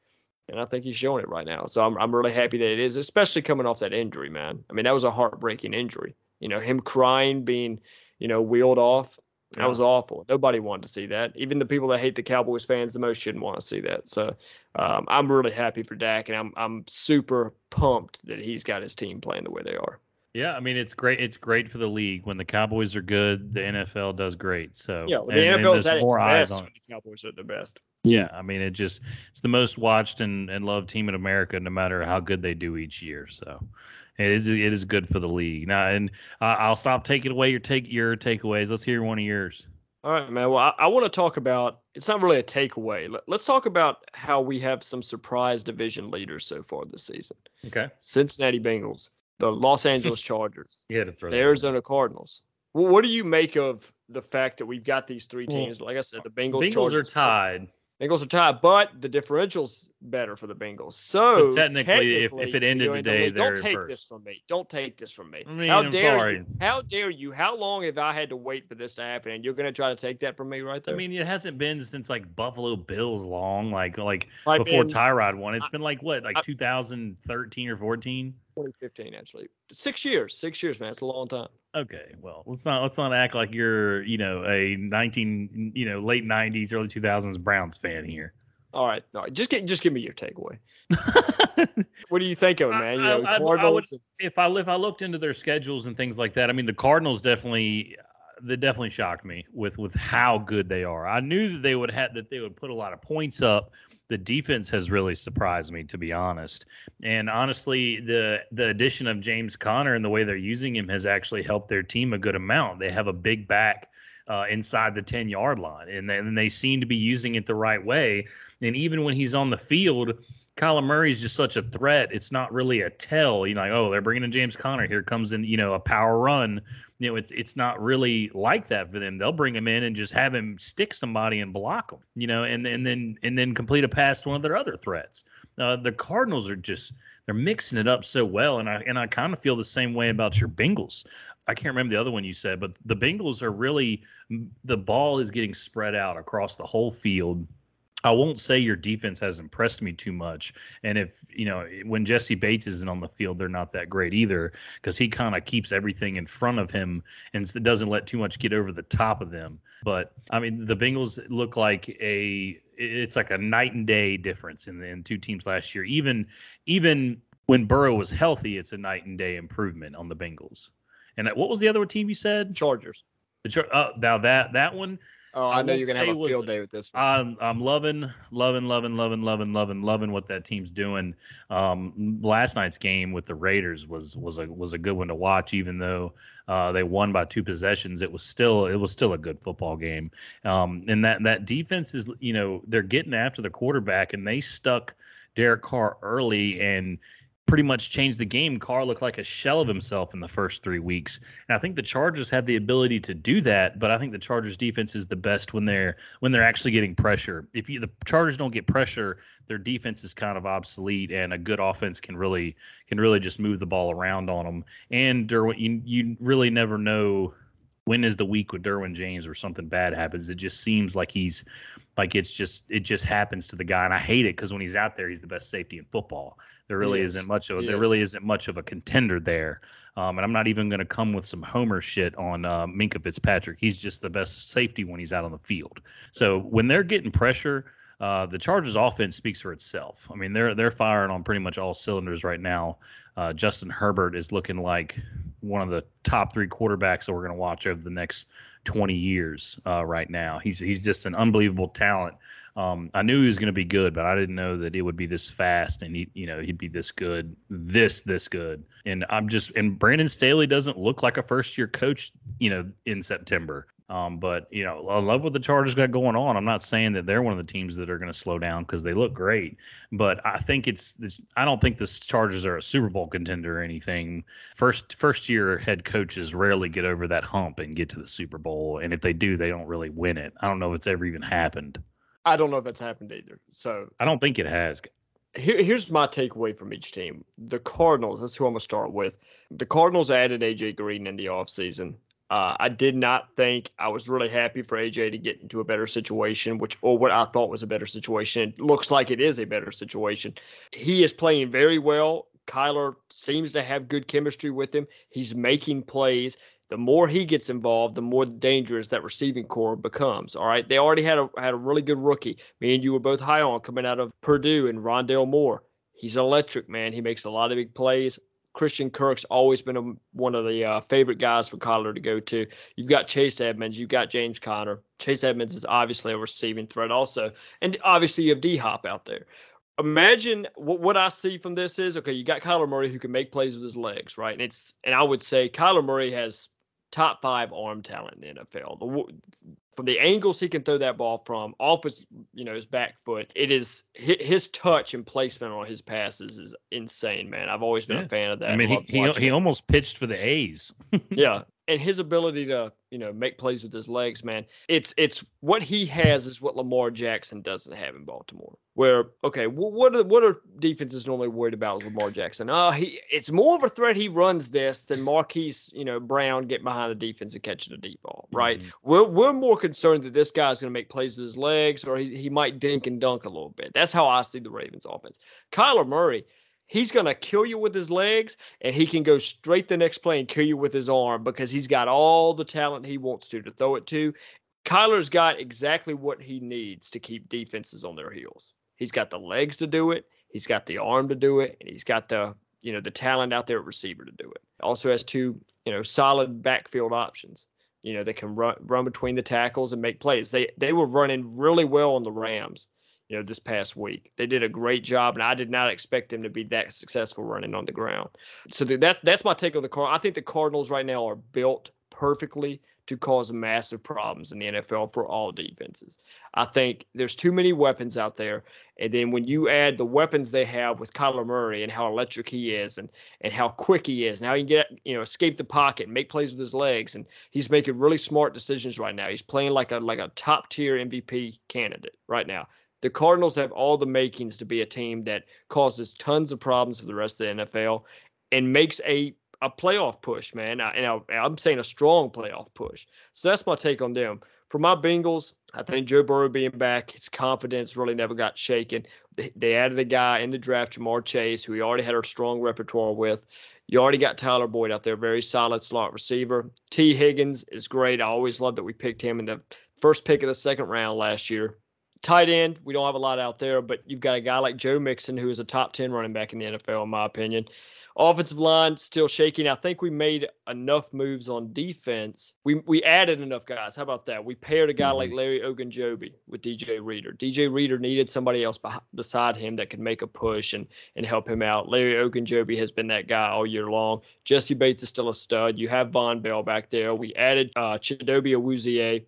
And I think he's showing it right now. So I'm I'm really happy that it is, especially coming off that injury, man. I mean, that was a heartbreaking injury. You know, him crying, being, you know, wheeled off. That Yeah. was awful. Nobody wanted to see that. Even the people that hate the Cowboys fans the most shouldn't want to see that. So um, I'm really happy for Dak, and I'm I'm super pumped that he's got his team playing the way they are. Yeah, I mean it's great. It's great for the league when the Cowboys are good. The NFL does great. So Yeah, the and- and NFL is there's at its best on when the Cowboys are their best. Yeah, I mean it just it's the most watched and, and loved team in America, no matter how good they do each year. So it is it is good for the league now. And I'll stop taking away your take your takeaways. Let's hear one of yours. All right, man. Well, I, I want to talk about. It's not really a takeaway. Let, let's talk about how we have some surprise division leaders so far this season. Okay. Cincinnati Bengals, the Los Angeles Chargers, You had to throw the that. Arizona Cardinals. Well, what do you make of the fact that we've got these three Well, teams? Like I said, the Bengals, Bengals Chargers, are tied. Bengals are tied, but the differential's better for the Bengals. So technically, if- if it ended in the today, don't take first. this from me. Don't take this from me. I mean, how I'm dare sorry. you? How dare you? How long have I had to wait for this to happen? And you're going to try to take that from me right there? I mean, it hasn't been since like Buffalo Bills long, like like Like before Tyrod won. It's been like what, like I- 2013 or 14. 2015, actually, six years. Six years, man. It's a long time. Okay, well, let's not let's not act like you're you know a 19 you know late 90s early 2000s Browns fan here. All right, all right. Just get, just give me your takeaway. What do you think of it, man? You know, I- I would- and- if I if I looked into their schedules and things like that, I mean the Cardinals definitely they definitely shocked me with with how good they are. I knew that they would have that they would put a lot of points up. The defense has really surprised me, to be honest. And honestly, the the addition of James Conner and the way they're using him has actually helped their team a good amount. They have a big back uh, inside the 10 yard line, and and they seem to be using it the right way. And even when he's on the field, Kyler Murray's just such a threat. It's not really a tell. You know, like, oh, they're bringing in James Conner. Here comes in, you know, a power run. You know, it's it's not really like that for them. They'll bring him in and just have him stick somebody and block them. You know, and and then and then complete a pass to one of their other threats. Uh, the Cardinals are just they're mixing it up so well, and I and I kind of feel the same way about your Bengals. I can't remember the other one you said, but the Bengals are really the ball is getting spread out across the whole field. I won't say your defense has impressed me too much. And if, you know, when Jessie Bates isn't on the field, they're not that great either because he kind of keeps everything in front of him and doesn't let too much get over the top of them. But I mean, the Bengals look like a it's like a night and day difference in the in two teams last year. Even even when Burrow was healthy, it's a night and day improvement on the Bengals. And what was the other team you said? Chargers. The Char- uh, now that that one, Oh, I I, know you're gonna have a was- field day with this. One. I'm I'm loving, loving, loving, loving, loving, loving, loving what that team's doing. Um, last night's game with the Raiders was was a was a good one to watch, even though uh, they won by two possessions. It was still it was still a good football game. Um, and that that defense is you know they're getting after the quarterback, and they stuck Derek Carr early and pretty much changed the game. Carr looked like a shell of himself in the first three weeks. And I think the Chargers have the ability to do that, but I think the Chargers defense is the best when they're when they're actually getting pressure. If you, the Chargers don't get pressure, their defense is kind of obsolete, and a good offense can really can really just move the ball around on them. And Derwin, you you really never know when is the week with Derwin James or something bad happens? It just seems like he's like it's just it just happens to the guy, and I hate it because when he's out there, he's the best safety in football. There really is. not much of a, there really isn't much of a contender there. Um, and I'm not even going to come with some Homer shit on uh, Minkah Fitzpatrick. He's just the best safety when he's out on the field. So when they're getting pressure, uh, the Chargers offense speaks for itself. I mean, they're they're firing on pretty much all cylinders right now. Uh, Justin Herbert is looking like one of the top three quarterbacks that we're going to watch over the next 20 years. Uh, right now, he's he's just an unbelievable talent. Um, I knew he was going to be good, but I didn't know that it would be this fast and he, you know, he'd be this good, this this good. And I'm just and Brandon Staley doesn't look like a first year coach, you know, in September. Um, but you know, I love what the Chargers got going on. I'm not saying that they're one of the teams that are going to slow down because they look great, but I think it's. I don't think the Chargers are a Super Bowl contender or anything. First, first year head coaches rarely get over that hump and get to the Super Bowl, and if they do, they don't really win it. I don't know if it's ever even happened. I don't know if it's happened either. So I don't think it has. Here, here's my takeaway from each team. The Cardinals, that's who I'm going to start with. The Cardinals added AJ Green in the offseason. Uh, I did not think I was really happy for AJ to get into a better situation, which or what I thought was a better situation. It looks like it is a better situation. He is playing very well. Kyler seems to have good chemistry with him. He's making plays. The more he gets involved, the more dangerous that receiving corps becomes. All right, they already had a had a really good rookie. Me and you were both high on coming out of Purdue and Rondale Moore. He's electric, man. He makes a lot of big plays. Christian Kirk's always been a, one of the uh, favorite guys for Kyler to go to. You've got Chase Edmonds, you've got James Conner. Chase Edmonds is obviously a receiving threat also, and obviously you have D Hop out there. Imagine what, what I see from this is okay. You got Kyler Murray who can make plays with his legs, right? And it's and I would say Kyler Murray has top five arm talent in the NFL. The, from the angles he can throw that ball from, off his you know his back foot, it is his touch and placement on his passes is insane, man. I've always been yeah. a fan of that. I mean, he he, he almost pitched for the A's. yeah, and his ability to you know make plays with his legs, man. It's it's what he has is what Lamar Jackson doesn't have in Baltimore. Where okay, well, what are what are defenses normally worried about with Lamar Jackson? Oh, he it's more of a threat he runs this than Marquise you know Brown getting behind the defense and catching a deep ball, right? Mm-hmm. We're we're more concerned that this guy's going to make plays with his legs or he he might dink and dunk a little bit. That's how I see the Ravens offense. Kyler Murray he's going to kill you with his legs and he can go straight the next play and kill you with his arm because he's got all the talent he wants to to throw it to. Kyler's got exactly what he needs to keep defenses on their heels. He's got the legs to do it, he's got the arm to do it, and he's got the you know the talent out there at receiver to do it. Also has two you know solid backfield options. You know they can run run between the tackles and make plays. They they were running really well on the Rams you know, this past week. They did a great job, and I did not expect them to be that successful running on the ground. So that's that's my take on the Cardinals. I think the Cardinals right now are built perfectly to cause massive problems in the NFL for all defenses. I think there's too many weapons out there, and then when you add the weapons they have with Kyler Murray and how electric he is, and and how quick he is, and how he can get you know escape the pocket, and make plays with his legs, and he's making really smart decisions right now. He's playing like a like a top tier MVP candidate right now the Cardinals have all the makings to be a team that causes tons of problems for the rest of the NFL and makes a a playoff push, man. And I, am saying a strong playoff push. So that's my take on them. For my Bengals, I think Joe Burrow being back, his confidence really never got shaken. They, added a guy in the draft, Ja'Marr Chase, who he already had a strong repertoire with. You already got Tyler Boyd out there, very solid slot receiver. Tee Higgins is great. I always love that we picked him in the first pick of the second round last year. Tight end, we don't have a lot out there, but you've got a guy like Joe Mixon, who is a top 10 running back in the NFL, in my opinion. Offensive line still shaking. I think we made enough moves on defense. We we added enough guys. How about that? We paired a guy mm-hmm. like Larry Ogunjobi with DJ Reader. DJ Reader needed somebody else beside him that could make a push and and help him out. Larry Ogunjobi has been that guy all year long. Jessie Bates is still a stud. You have Vonn Bell back there. We added uh, Chidobe Awuzie.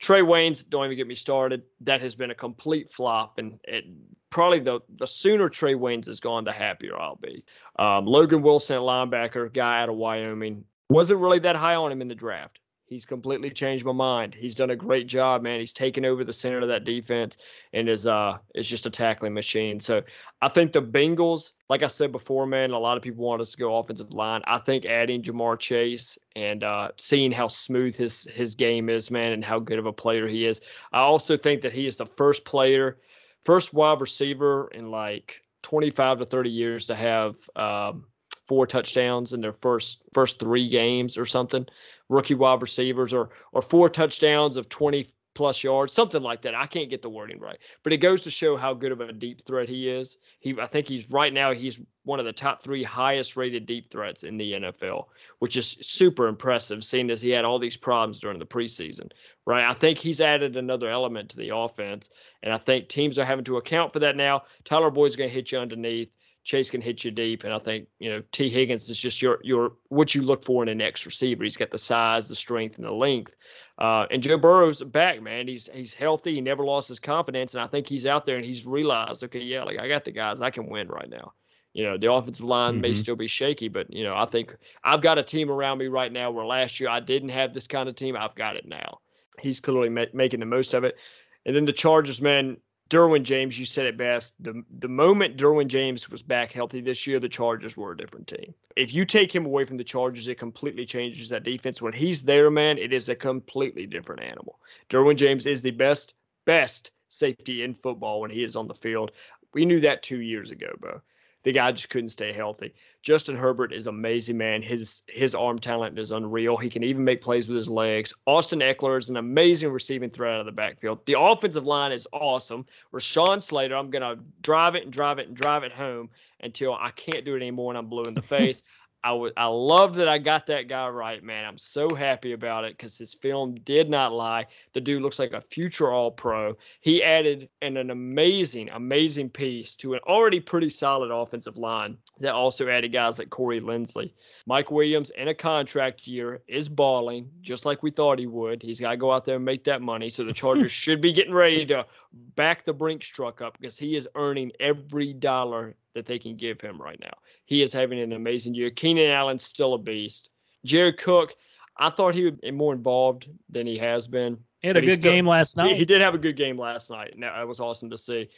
Trae Waynes, don't even get me started. That has been a complete flop, and it, probably the the sooner Trae Waynes is gone, the happier I'll be. Um, Logan Wilson, linebacker, guy out of Wyoming, wasn't really that high on him in the draft. He's completely changed my mind. He's done a great job, man. He's taken over the center of that defense and is uh is just a tackling machine. So I think the Bengals, like I said before, man, a lot of people want us to go offensive line. I think adding Ja'Marr Chase and uh, seeing how smooth his his game is, man, and how good of a player he is. I also think that he is the first player, first wide receiver in like 25 to 30 years to have um, four touchdowns in their first first three games or something. Rookie wide receivers or or four touchdowns of 20 plus yards, something like that. I can't get the wording right, but it goes to show how good of a deep threat he is. He, I think he's right now he's one of the top three highest rated deep threats in the NFL, which is super impressive, seeing as he had all these problems during the preseason. Right, I think he's added another element to the offense, and I think teams are having to account for that now. Tyler Boyd's going to hit you underneath. Chase can hit you deep, and I think you know Tee Higgins is just your your what you look for in an next receiver. He's got the size, the strength, and the length. Uh, and Joe Burrow's back, man. He's he's healthy. He never lost his confidence, and I think he's out there and he's realized, okay, yeah, like I got the guys, I can win right now. You know, the offensive line mm-hmm. may still be shaky, but you know, I think I've got a team around me right now where last year I didn't have this kind of team. I've got it now. He's clearly ma- making the most of it. And then the Chargers, man, Derwin James, you said it best. The the moment Derwin James was back healthy this year, the Chargers were a different team. If you take him away from the Chargers, it completely changes that defense. When he's there, man, it is a completely different animal. Derwin James is the best, best safety in football when he is on the field. We knew that two years ago, bro the guy just couldn't stay healthy. Justin Herbert is amazing, man. His his arm talent is unreal. He can even make plays with his legs. Austin Ekeler is an amazing receiving threat out of the backfield. The offensive line is awesome. Rashawn Slater, I'm gonna drive it and drive it and drive it home until I can't do it anymore and I'm blue in the face. I would I love that I got that guy right, man. I'm so happy about it because his film did not lie. The dude looks like a future all pro. He added an, an amazing, amazing piece to an already pretty solid offensive line that also added guys like Corey Linsley. Mike Williams in a contract year is balling, just like we thought he would. He's got to go out there and make that money. So the Chargers should be getting ready to back the Brinks truck up because he is earning every dollar that they can give him right now. He is having an amazing year. Keenan Allen's still a beast. Jared Cook, I thought he would be more involved than he has been. He had a good still, game last night. He, he, did have a good game last night. And that was awesome to see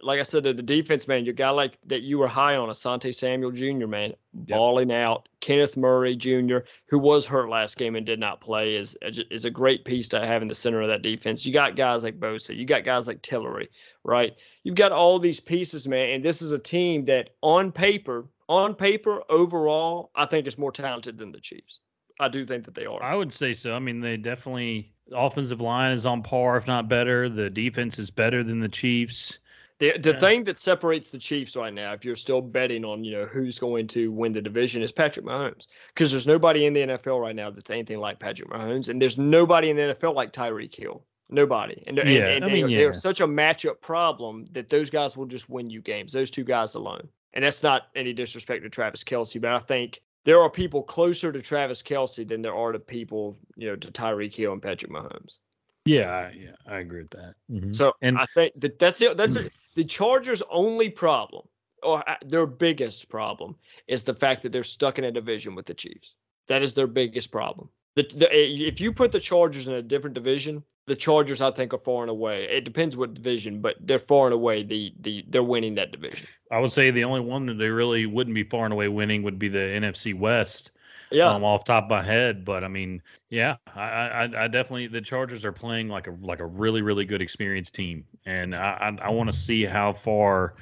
like I said, the, the defense, man, your guy like that you were high on, Asante Samuel Jr., man, yep. balling out. Kenneth Murray Jr., who was hurt last game and did not play, is uh, is a great piece to have in the center of that defense. You got guys like Bosa, you got guys like Tillery, right? You've got all these pieces, man, and this is a team that on paper, on paper, overall, I think is more talented than the Chiefs. I do think that they are. I would say so. I mean, they definitely offensive line is on par, if not better. The defense is better than the Chiefs. The the yeah. thing that separates the Chiefs right now, if you're still betting on you know who's going to win the division, is Patrick Mahomes. Because there's nobody in the NFL right now that's anything like Patrick Mahomes, and there's nobody in the NFL like Tyreek Hill. Nobody. And, yeah, and, and I mean, they, yeah. they're such a matchup problem that those guys will just win you games. Those two guys alone. And that's not any disrespect to Travis Kelce, but I think there are people closer to Travis Kelce than there are to people, you know, to Tyreek Hill and Patrick Mahomes. Yeah, yeah, I agree with that. Mm-hmm. So and I think that that's it. That's it. the Chargers' only problem, or uh, their biggest problem, is the fact that they're stuck in a division with the Chiefs. That is their biggest problem. The, the, if you put the Chargers in a different division, the Chargers I think are far and away. It depends what division, but they're far and away the the they're winning that division. I would say the only one that they really wouldn't be far and away winning would be the NFC West yeah, um, off top of my head. But I mean, yeah, I, I, I definitely the Chargers are playing like a like a really really good experienced team, and I I, I want to see how far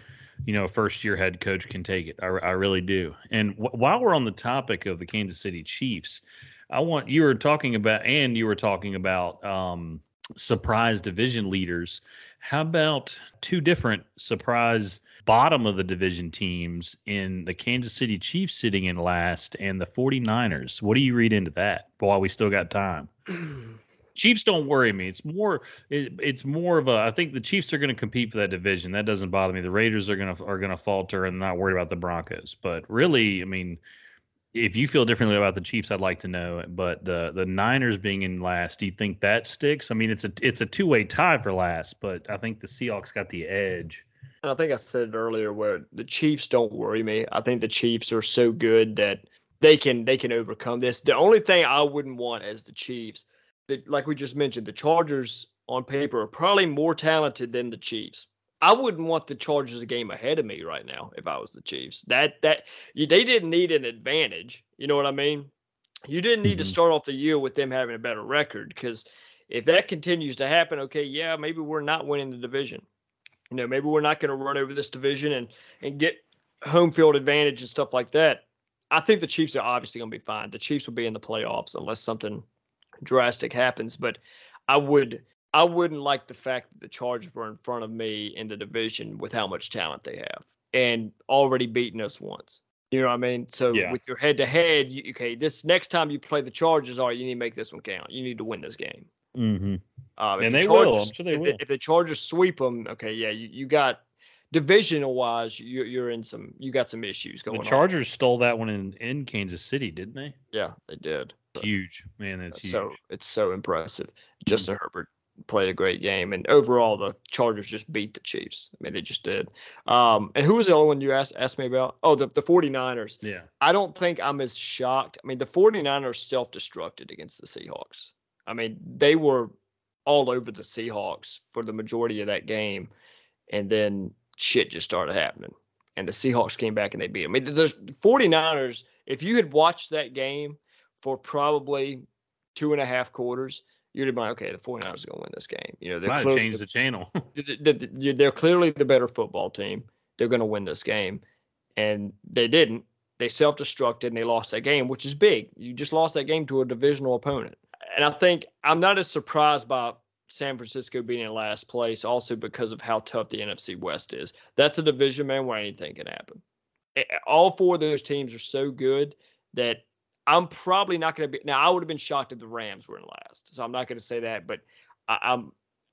you know, first year head coach can take it. I, I really do. And w- while we're on the topic of the Kansas City Chiefs, I want you were talking about, and you were talking about um, surprise division leaders. How about two different surprise bottom of the division teams in the Kansas City Chiefs sitting in last and the 49ers. What do you read into that while we still got time? Chiefs don't worry me. It's more it, it's more of a I think the Chiefs are going to compete for that division. That doesn't bother me. The Raiders are going to are going to falter and not worried about the Broncos. But really, I mean, if you feel differently about the Chiefs, I'd like to know. But the the Niners being in last, do you think that sticks? I mean, it's a it's a two way tie for last, but I think the Seahawks got the edge and I think I said it earlier where the Chiefs don't worry me. I think the Chiefs are so good that they can they can overcome this. The only thing I wouldn't want as the Chiefs, that, like we just mentioned, the Chargers on paper are probably more talented than the Chiefs. I wouldn't want the Chargers a game ahead of me right now if I was the Chiefs. That that they didn't need an advantage. You know what I mean? You didn't need mm-hmm. to start off the year with them having a better record because if that continues to happen, okay, yeah, maybe we're not winning the division. You know, maybe we're not going to run over this division and and get home field advantage and stuff like that. I think the Chiefs are obviously going to be fine. The Chiefs will be in the playoffs unless something drastic happens. But I would I wouldn't like the fact that the Chargers were in front of me in the division with how much talent they have and already beaten us once. You know what I mean? So yeah. with your head to head, okay, this next time you play the Chargers, all right, you need to make this one count. You need to win this game. Mm-hmm. Um, and the they Chargers, will. I'm sure they if, will. If the Chargers sweep them, okay, yeah, you, you got divisional wise, you're, you're in some, you got some issues going. The Chargers on. stole that one in in Kansas City, didn't they? Yeah, they did. Huge, man. That's huge. So it's so impressive. Justin mm-hmm. Herbert played a great game, and overall the Chargers just beat the Chiefs. I mean, they just did. Um, and who was the other one you asked asked me about? Oh, the the 49ers. Yeah. I don't think I'm as shocked. I mean, the 49ers self-destructed against the Seahawks. I mean, they were all over the Seahawks for the majority of that game, and then shit just started happening. And the Seahawks came back and they beat them. I mean, there's 49ers. If you had watched that game for probably two and a half quarters, you'd have been like, okay, the 49ers are going to win this game. You know, they're Might change the channel. they're clearly the better football team. They're going to win this game. And they didn't. They self destructed and they lost that game, which is big. You just lost that game to a divisional opponent. And I think I'm not as surprised by San Francisco being in last place, also because of how tough the NFC West is. That's a division, man, where anything can happen. All four of those teams are so good that I'm probably not going to be. Now, I would have been shocked if the Rams were in last, so I'm not going to say that. But I, am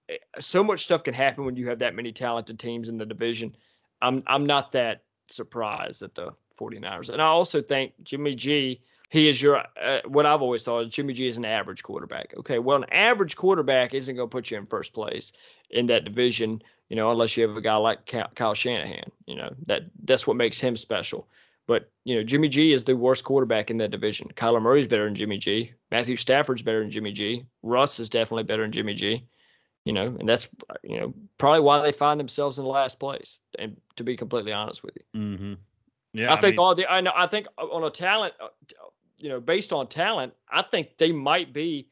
eh, so much stuff can happen when you have that many talented teams in the division. I'm I'm not that surprised at the 49ers, and I also think Jimmy G. He is your uh, what I've always thought is Jimmy G is an average quarterback. Okay, well, an average quarterback isn't going to put you in first place in that division, you know, unless you have a guy like Kyle Shanahan. You know that that's what makes him special. But you know, Jimmy G is the worst quarterback in that division. Kyler Murray's better than Jimmy G. Matthew Stafford's better than Jimmy G. Russ is definitely better than Jimmy G. You know, and that's you know probably why they find themselves in the last place. And to be completely honest with you, mm-hmm. yeah, I, I think mean, all the I know I think on a talent, uh, you know, based on talent, I think they might be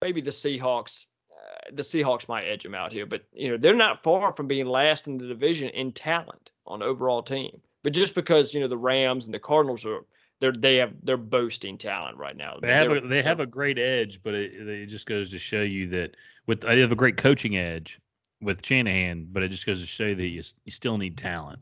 maybe the Seahawks. Uh, the Seahawks might edge them out here, but you know they're not far from being last in the division in talent on overall team. But just because you know the Rams and the Cardinals are they're they have they're boasting talent right now. They have a, they have a great edge, but it, it just goes to show you that with they have a great coaching edge with Shanahan, but it just goes to show you that you, you still need talent.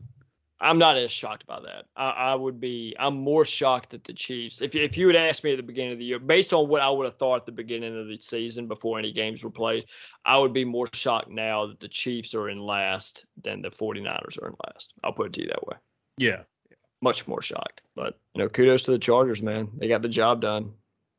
I'm not as shocked by that. I, I, would be. I'm more shocked at the Chiefs. If if you had asked me at the beginning of the year, based on what I would have thought at the beginning of the season before any games were played, I would be more shocked now that the Chiefs are in last than the 49ers are in last. I'll put it to you that way. Yeah. Much more shocked. But, you know, kudos to the Chargers, man. They got the job done.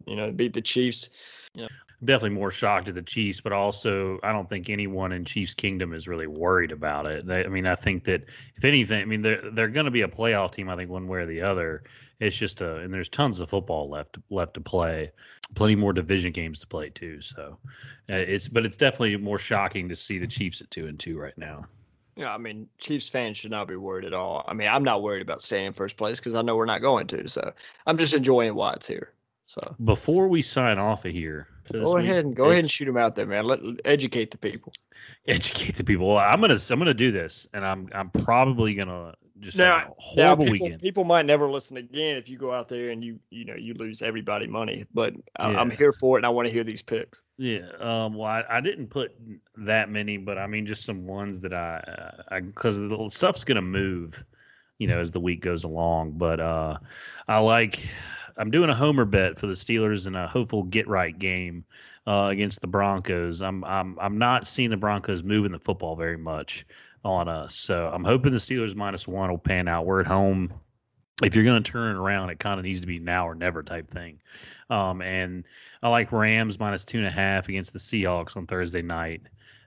You know, beat the Chiefs. You know. Definitely more shocked at the Chiefs, but also I don't think anyone in Chiefs Kingdom is really worried about it. They, I mean, I think that if anything, I mean, they're they're going to be a playoff team. I think one way or the other. It's just a and there's tons of football left left to play, plenty more division games to play too. So, uh, it's but it's definitely more shocking to see the Chiefs at two and two right now. Yeah, I mean, Chiefs fans should not be worried at all. I mean, I'm not worried about staying in first place because I know we're not going to. So I'm just enjoying why it's here. So before we sign off of here, go ahead and go ahead and shoot them out there, man. Let educate the people. Educate the people. Well, I'm gonna I'm gonna do this, and I'm I'm probably gonna just now, horrible now people, weekend. People might never listen again if you go out there and you you know you lose everybody money. But I, am here for it, and I want to hear these picks. Yeah. Um. Well, I, I didn't put that many, but I mean just some ones that I I because the stuff's gonna move, you know, as the week goes along. But uh, I like. I'm doing a homer bet for the Steelers in a hopeful get right game uh, against the Broncos. I'm I'm I'm not seeing the Broncos moving the football very much on us. So I'm hoping the Steelers minus one will pan out. We're at home. If you're going to turn it around, it kind of needs to be now or never type thing. Um, and I like Rams minus two and a half against the Seahawks on Thursday night.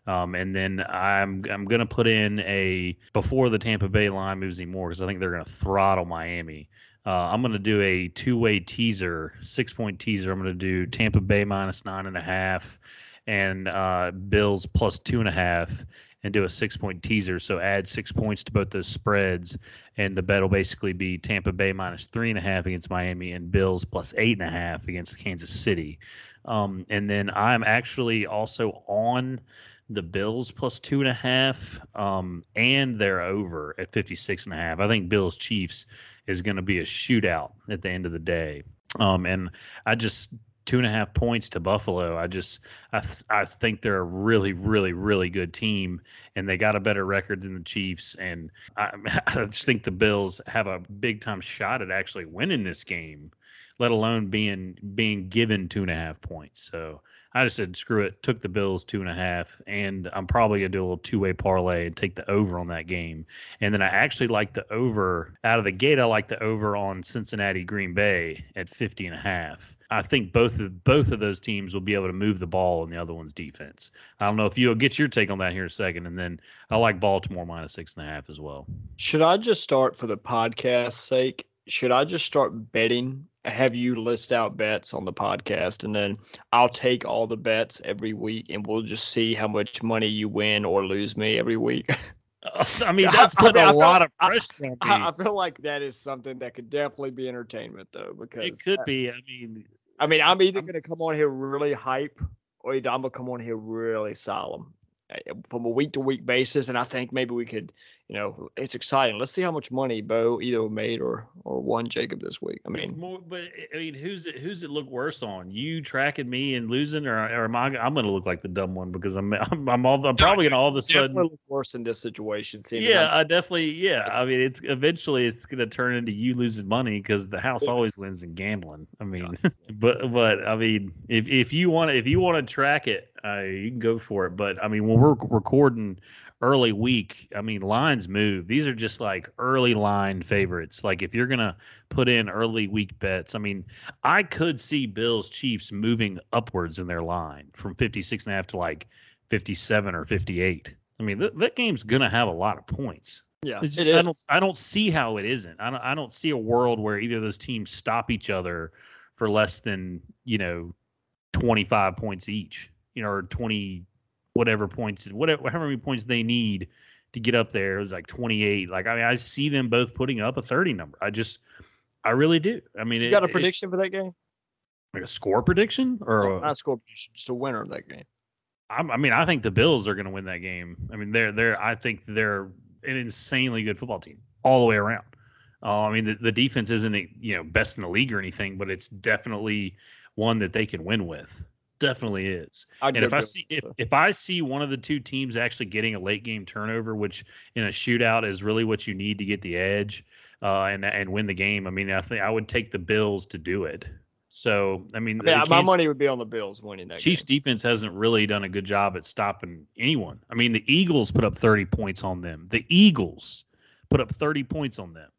Um, and then I'm I'm gonna put in a before the Tampa Bay line moves anymore because I think they're gonna throttle Miami. Uh, I'm going to do a two way teaser, six point teaser. I'm going to do Tampa Bay minus nine and a half and uh, Bills plus two and a half and do a six point teaser. So add six points to both those spreads, and the bet will basically be Tampa Bay minus three and a half against Miami and Bills plus eight and a half against Kansas City. Um, and then I'm actually also on the Bills plus two and a half, um, and they're over at 56 and a half. I think Bills Chiefs is going to be a shootout at the end of the day. Um, and I just two and a half points to Buffalo. I just I th- I think they're a really really really good team, and they got a better record than the Chiefs. And I, I just think the Bills have a big time shot at actually winning this game, let alone being being given two and a half points. So I just said screw it, took the Bills two and a half, and I'm probably gonna do a little two way parlay and take the over on that game. And then I actually like the over out of the gate. I like the over on Cincinnati Green Bay at 50 and a half. I think both of both of those teams will be able to move the ball in the other one's defense. I don't know if you'll get your take on that here in a second, and then I like Baltimore minus six and a half as well. Should I just start for the podcast's sake? Should I just start betting? Have you list out bets on the podcast, and then I'll take all the bets every week, and we'll just see how much money you win or lose me every week. I mean, that's putting I mean, a lot of pressure on me. I, I feel like that is something that could definitely be entertainment, though, because it could be. I mean, I mean, I'm either going to come on here really hype or either I'm going to come on here really solemn eh, from a week to week basis. And I think maybe we could, you know, it's exciting. Let's see how much money Beau either made or or won Jacob this week. I it's mean, more, but I mean, who's it? Who's it look worse on? You tracking me and losing, or, or am I? I'm going to look like the dumb one because I'm I'm, I'm all I'm probably going to all of a sudden. look worse in this situation. Yeah, I'm- I definitely. Yeah, I mean, it's eventually it's going to turn into you losing money because the house Yeah. always wins in gambling. I mean, but but I mean, if if you want to if you want to track it, uh, you can go for it. But I mean, when we're recording early week, I mean, lines move. These are just like early line favorites. Like if you're gonna put in early week bets, I mean, I could see Bills Chiefs moving upwards in their line from 56 and a half to like 57 or 58. I mean, th- that game's gonna have a lot of points. yeah, it just- I don't I don't see how it isn't. I don't I don't see a world where either of those teams stop each other for less than, you know, 25 points each, you know, or 20 whatever points whatever however many points they need to get up there. It was like 28. Like I mean, I see them both putting up a 30 number. I just I really do. I mean, You it- got a it- prediction for that game? like a score prediction or a- Not score prediction, just a winner of that game. I'm, I mean, I think the Bills are going to win that game. I mean, they're they're I think they're an insanely good football team all the way around. Uh, I mean, the, the defense isn't you know best in the league or anything, but it's definitely one that they can win with. Definitely is. I'd And if I see if, if I see one of the two teams actually getting a late game turnover, which in a shootout is really what you need to get the edge uh, and and win the game. I mean, I think I would take the Bills to do it. So I mean, I mean, my money would be on the Bills winning that Chiefs game. defense hasn't really done a good job at stopping anyone. I mean, the Eagles put up 30 points on them. The Eagles put up 30 points on them.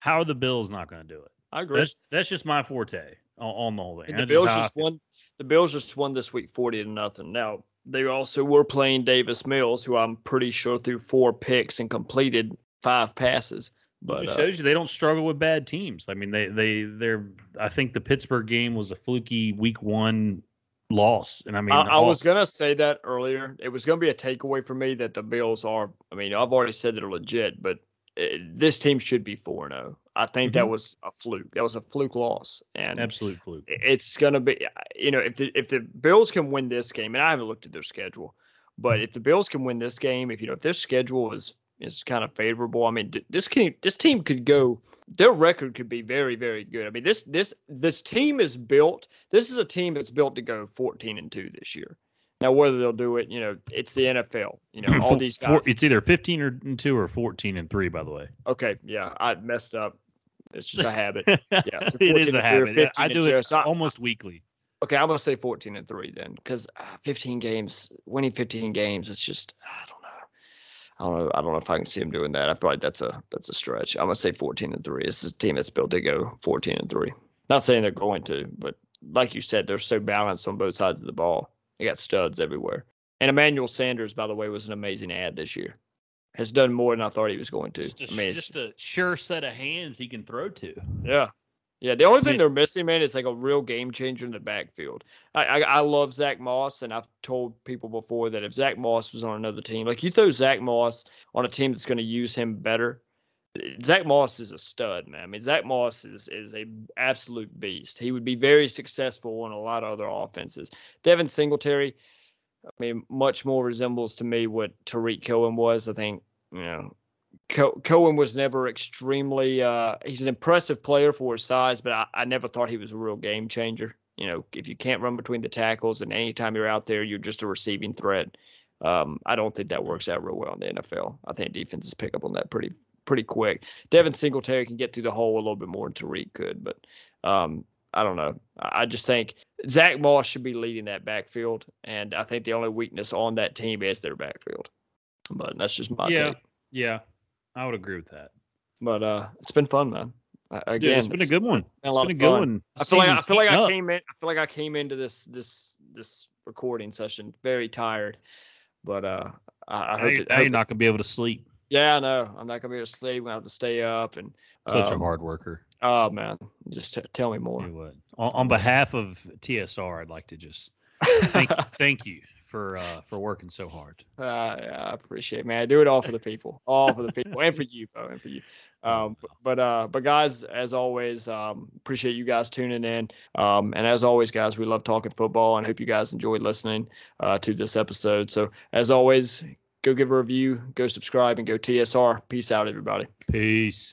How are the Bills not going to do it? I agree. That's that's just my forte on, on the whole thing. And the Bills just won. The Bills just won this week, forty to nothing. Now they also were playing Davis Mills, who I'm pretty sure threw four picks and completed five passes. It But just uh, shows you they don't struggle with bad teams. I mean, they they they're. I think the Pittsburgh game was a fluky week one loss, and I mean, I, I was gonna say that earlier. It was gonna be a takeaway for me that the Bills are. I mean, I've already said they're legit, but uh this team should be four four zero. I think that Mhm. was a fluke. That was a fluke loss, and absolute fluke. it's gonna be. You know, if the if the Bills can win this game, and I haven't looked at their schedule, but if the Bills can win this game, if you know if their schedule is is kind of favorable, I mean, this can this team could go. Their record could be very very good. I mean, this this this team is built. This is a team that's built to go fourteen and two this year. Now, whether they'll do it, you know, it's the NFL. You know, all these guys. it's either 15 or and two or 14 and three, by the way. okay, yeah, I messed up. It's just a habit. so it 14 is a and three or habit. I do it So I- almost weekly. Okay, I'm gonna say 14 and three then, because uh, 15 games, winning 15 games, it's just I don't know. I don't know. I don't know if I can see him doing that. I feel like that's a that's a stretch. I'm gonna say 14 and three. This is a team that's built to go 14 and three. Not saying they're going to, but like you said, they're so balanced on both sides of the ball. They got studs everywhere. And Emmanuel Sanders, by the way, was an amazing add this year. Has done more than I thought he was going to. Just a, I mean, just a sure set of hands he can throw to. yeah. Yeah, the only thing they're missing, man, is like a real game changer in the backfield. I, I I love Zach Moss, and I've told people before that if Zach Moss was on another team, like you throw Zach Moss on a team that's going to use him better, Zach Moss is a stud, man. I mean, Zach Moss is is a absolute beast. He would be very successful on a lot of other offenses. Devin Singletary, I mean, much more resembles to me what Tarik Cohen was. I think you know. Co- Cohen was never extremely. Uh, he's an impressive player for his size, but I, I never thought he was a real game changer. You know, if you can't run between the tackles and anytime you're out there, you're just a receiving threat. Um, I don't think that works out real well in the NFL. I think defenses pick up on that pretty pretty quick. Devin Singletary can get through the hole a little bit more than Tarik could, but um, I don't know. I just think Zach Moss should be leading that backfield, and I think the only weakness on that team is their backfield. But that's just my yeah, take. yeah, I would agree with that. But uh, it's been fun, man. Uh, Yeah, Again, it's been a good one. been a It's been a good fun. one. I feel like I feel like I came in. I feel like I came into this this this recording session very tired, but uh, I, I hope you're, it. hope you're not gonna be able to sleep. yeah, I know. I'm not gonna be able to sleep. I'm gonna have to stay up and. Such a um, hard worker. Oh man, just t- tell me more. you what. On, on behalf of TSR, I'd like to just thank thank you for uh, for working so hard. Uh, yeah, I appreciate it, man. I do it all for the people, all for the people, and for you, and for you. Um, but, but uh, but guys, as always, um, appreciate you guys tuning in. Um, and as always, guys, we love talking football, and hope you guys enjoyed listening uh, to this episode. So as always, go give a review, go subscribe, and go TSR. Peace out, everybody. Peace.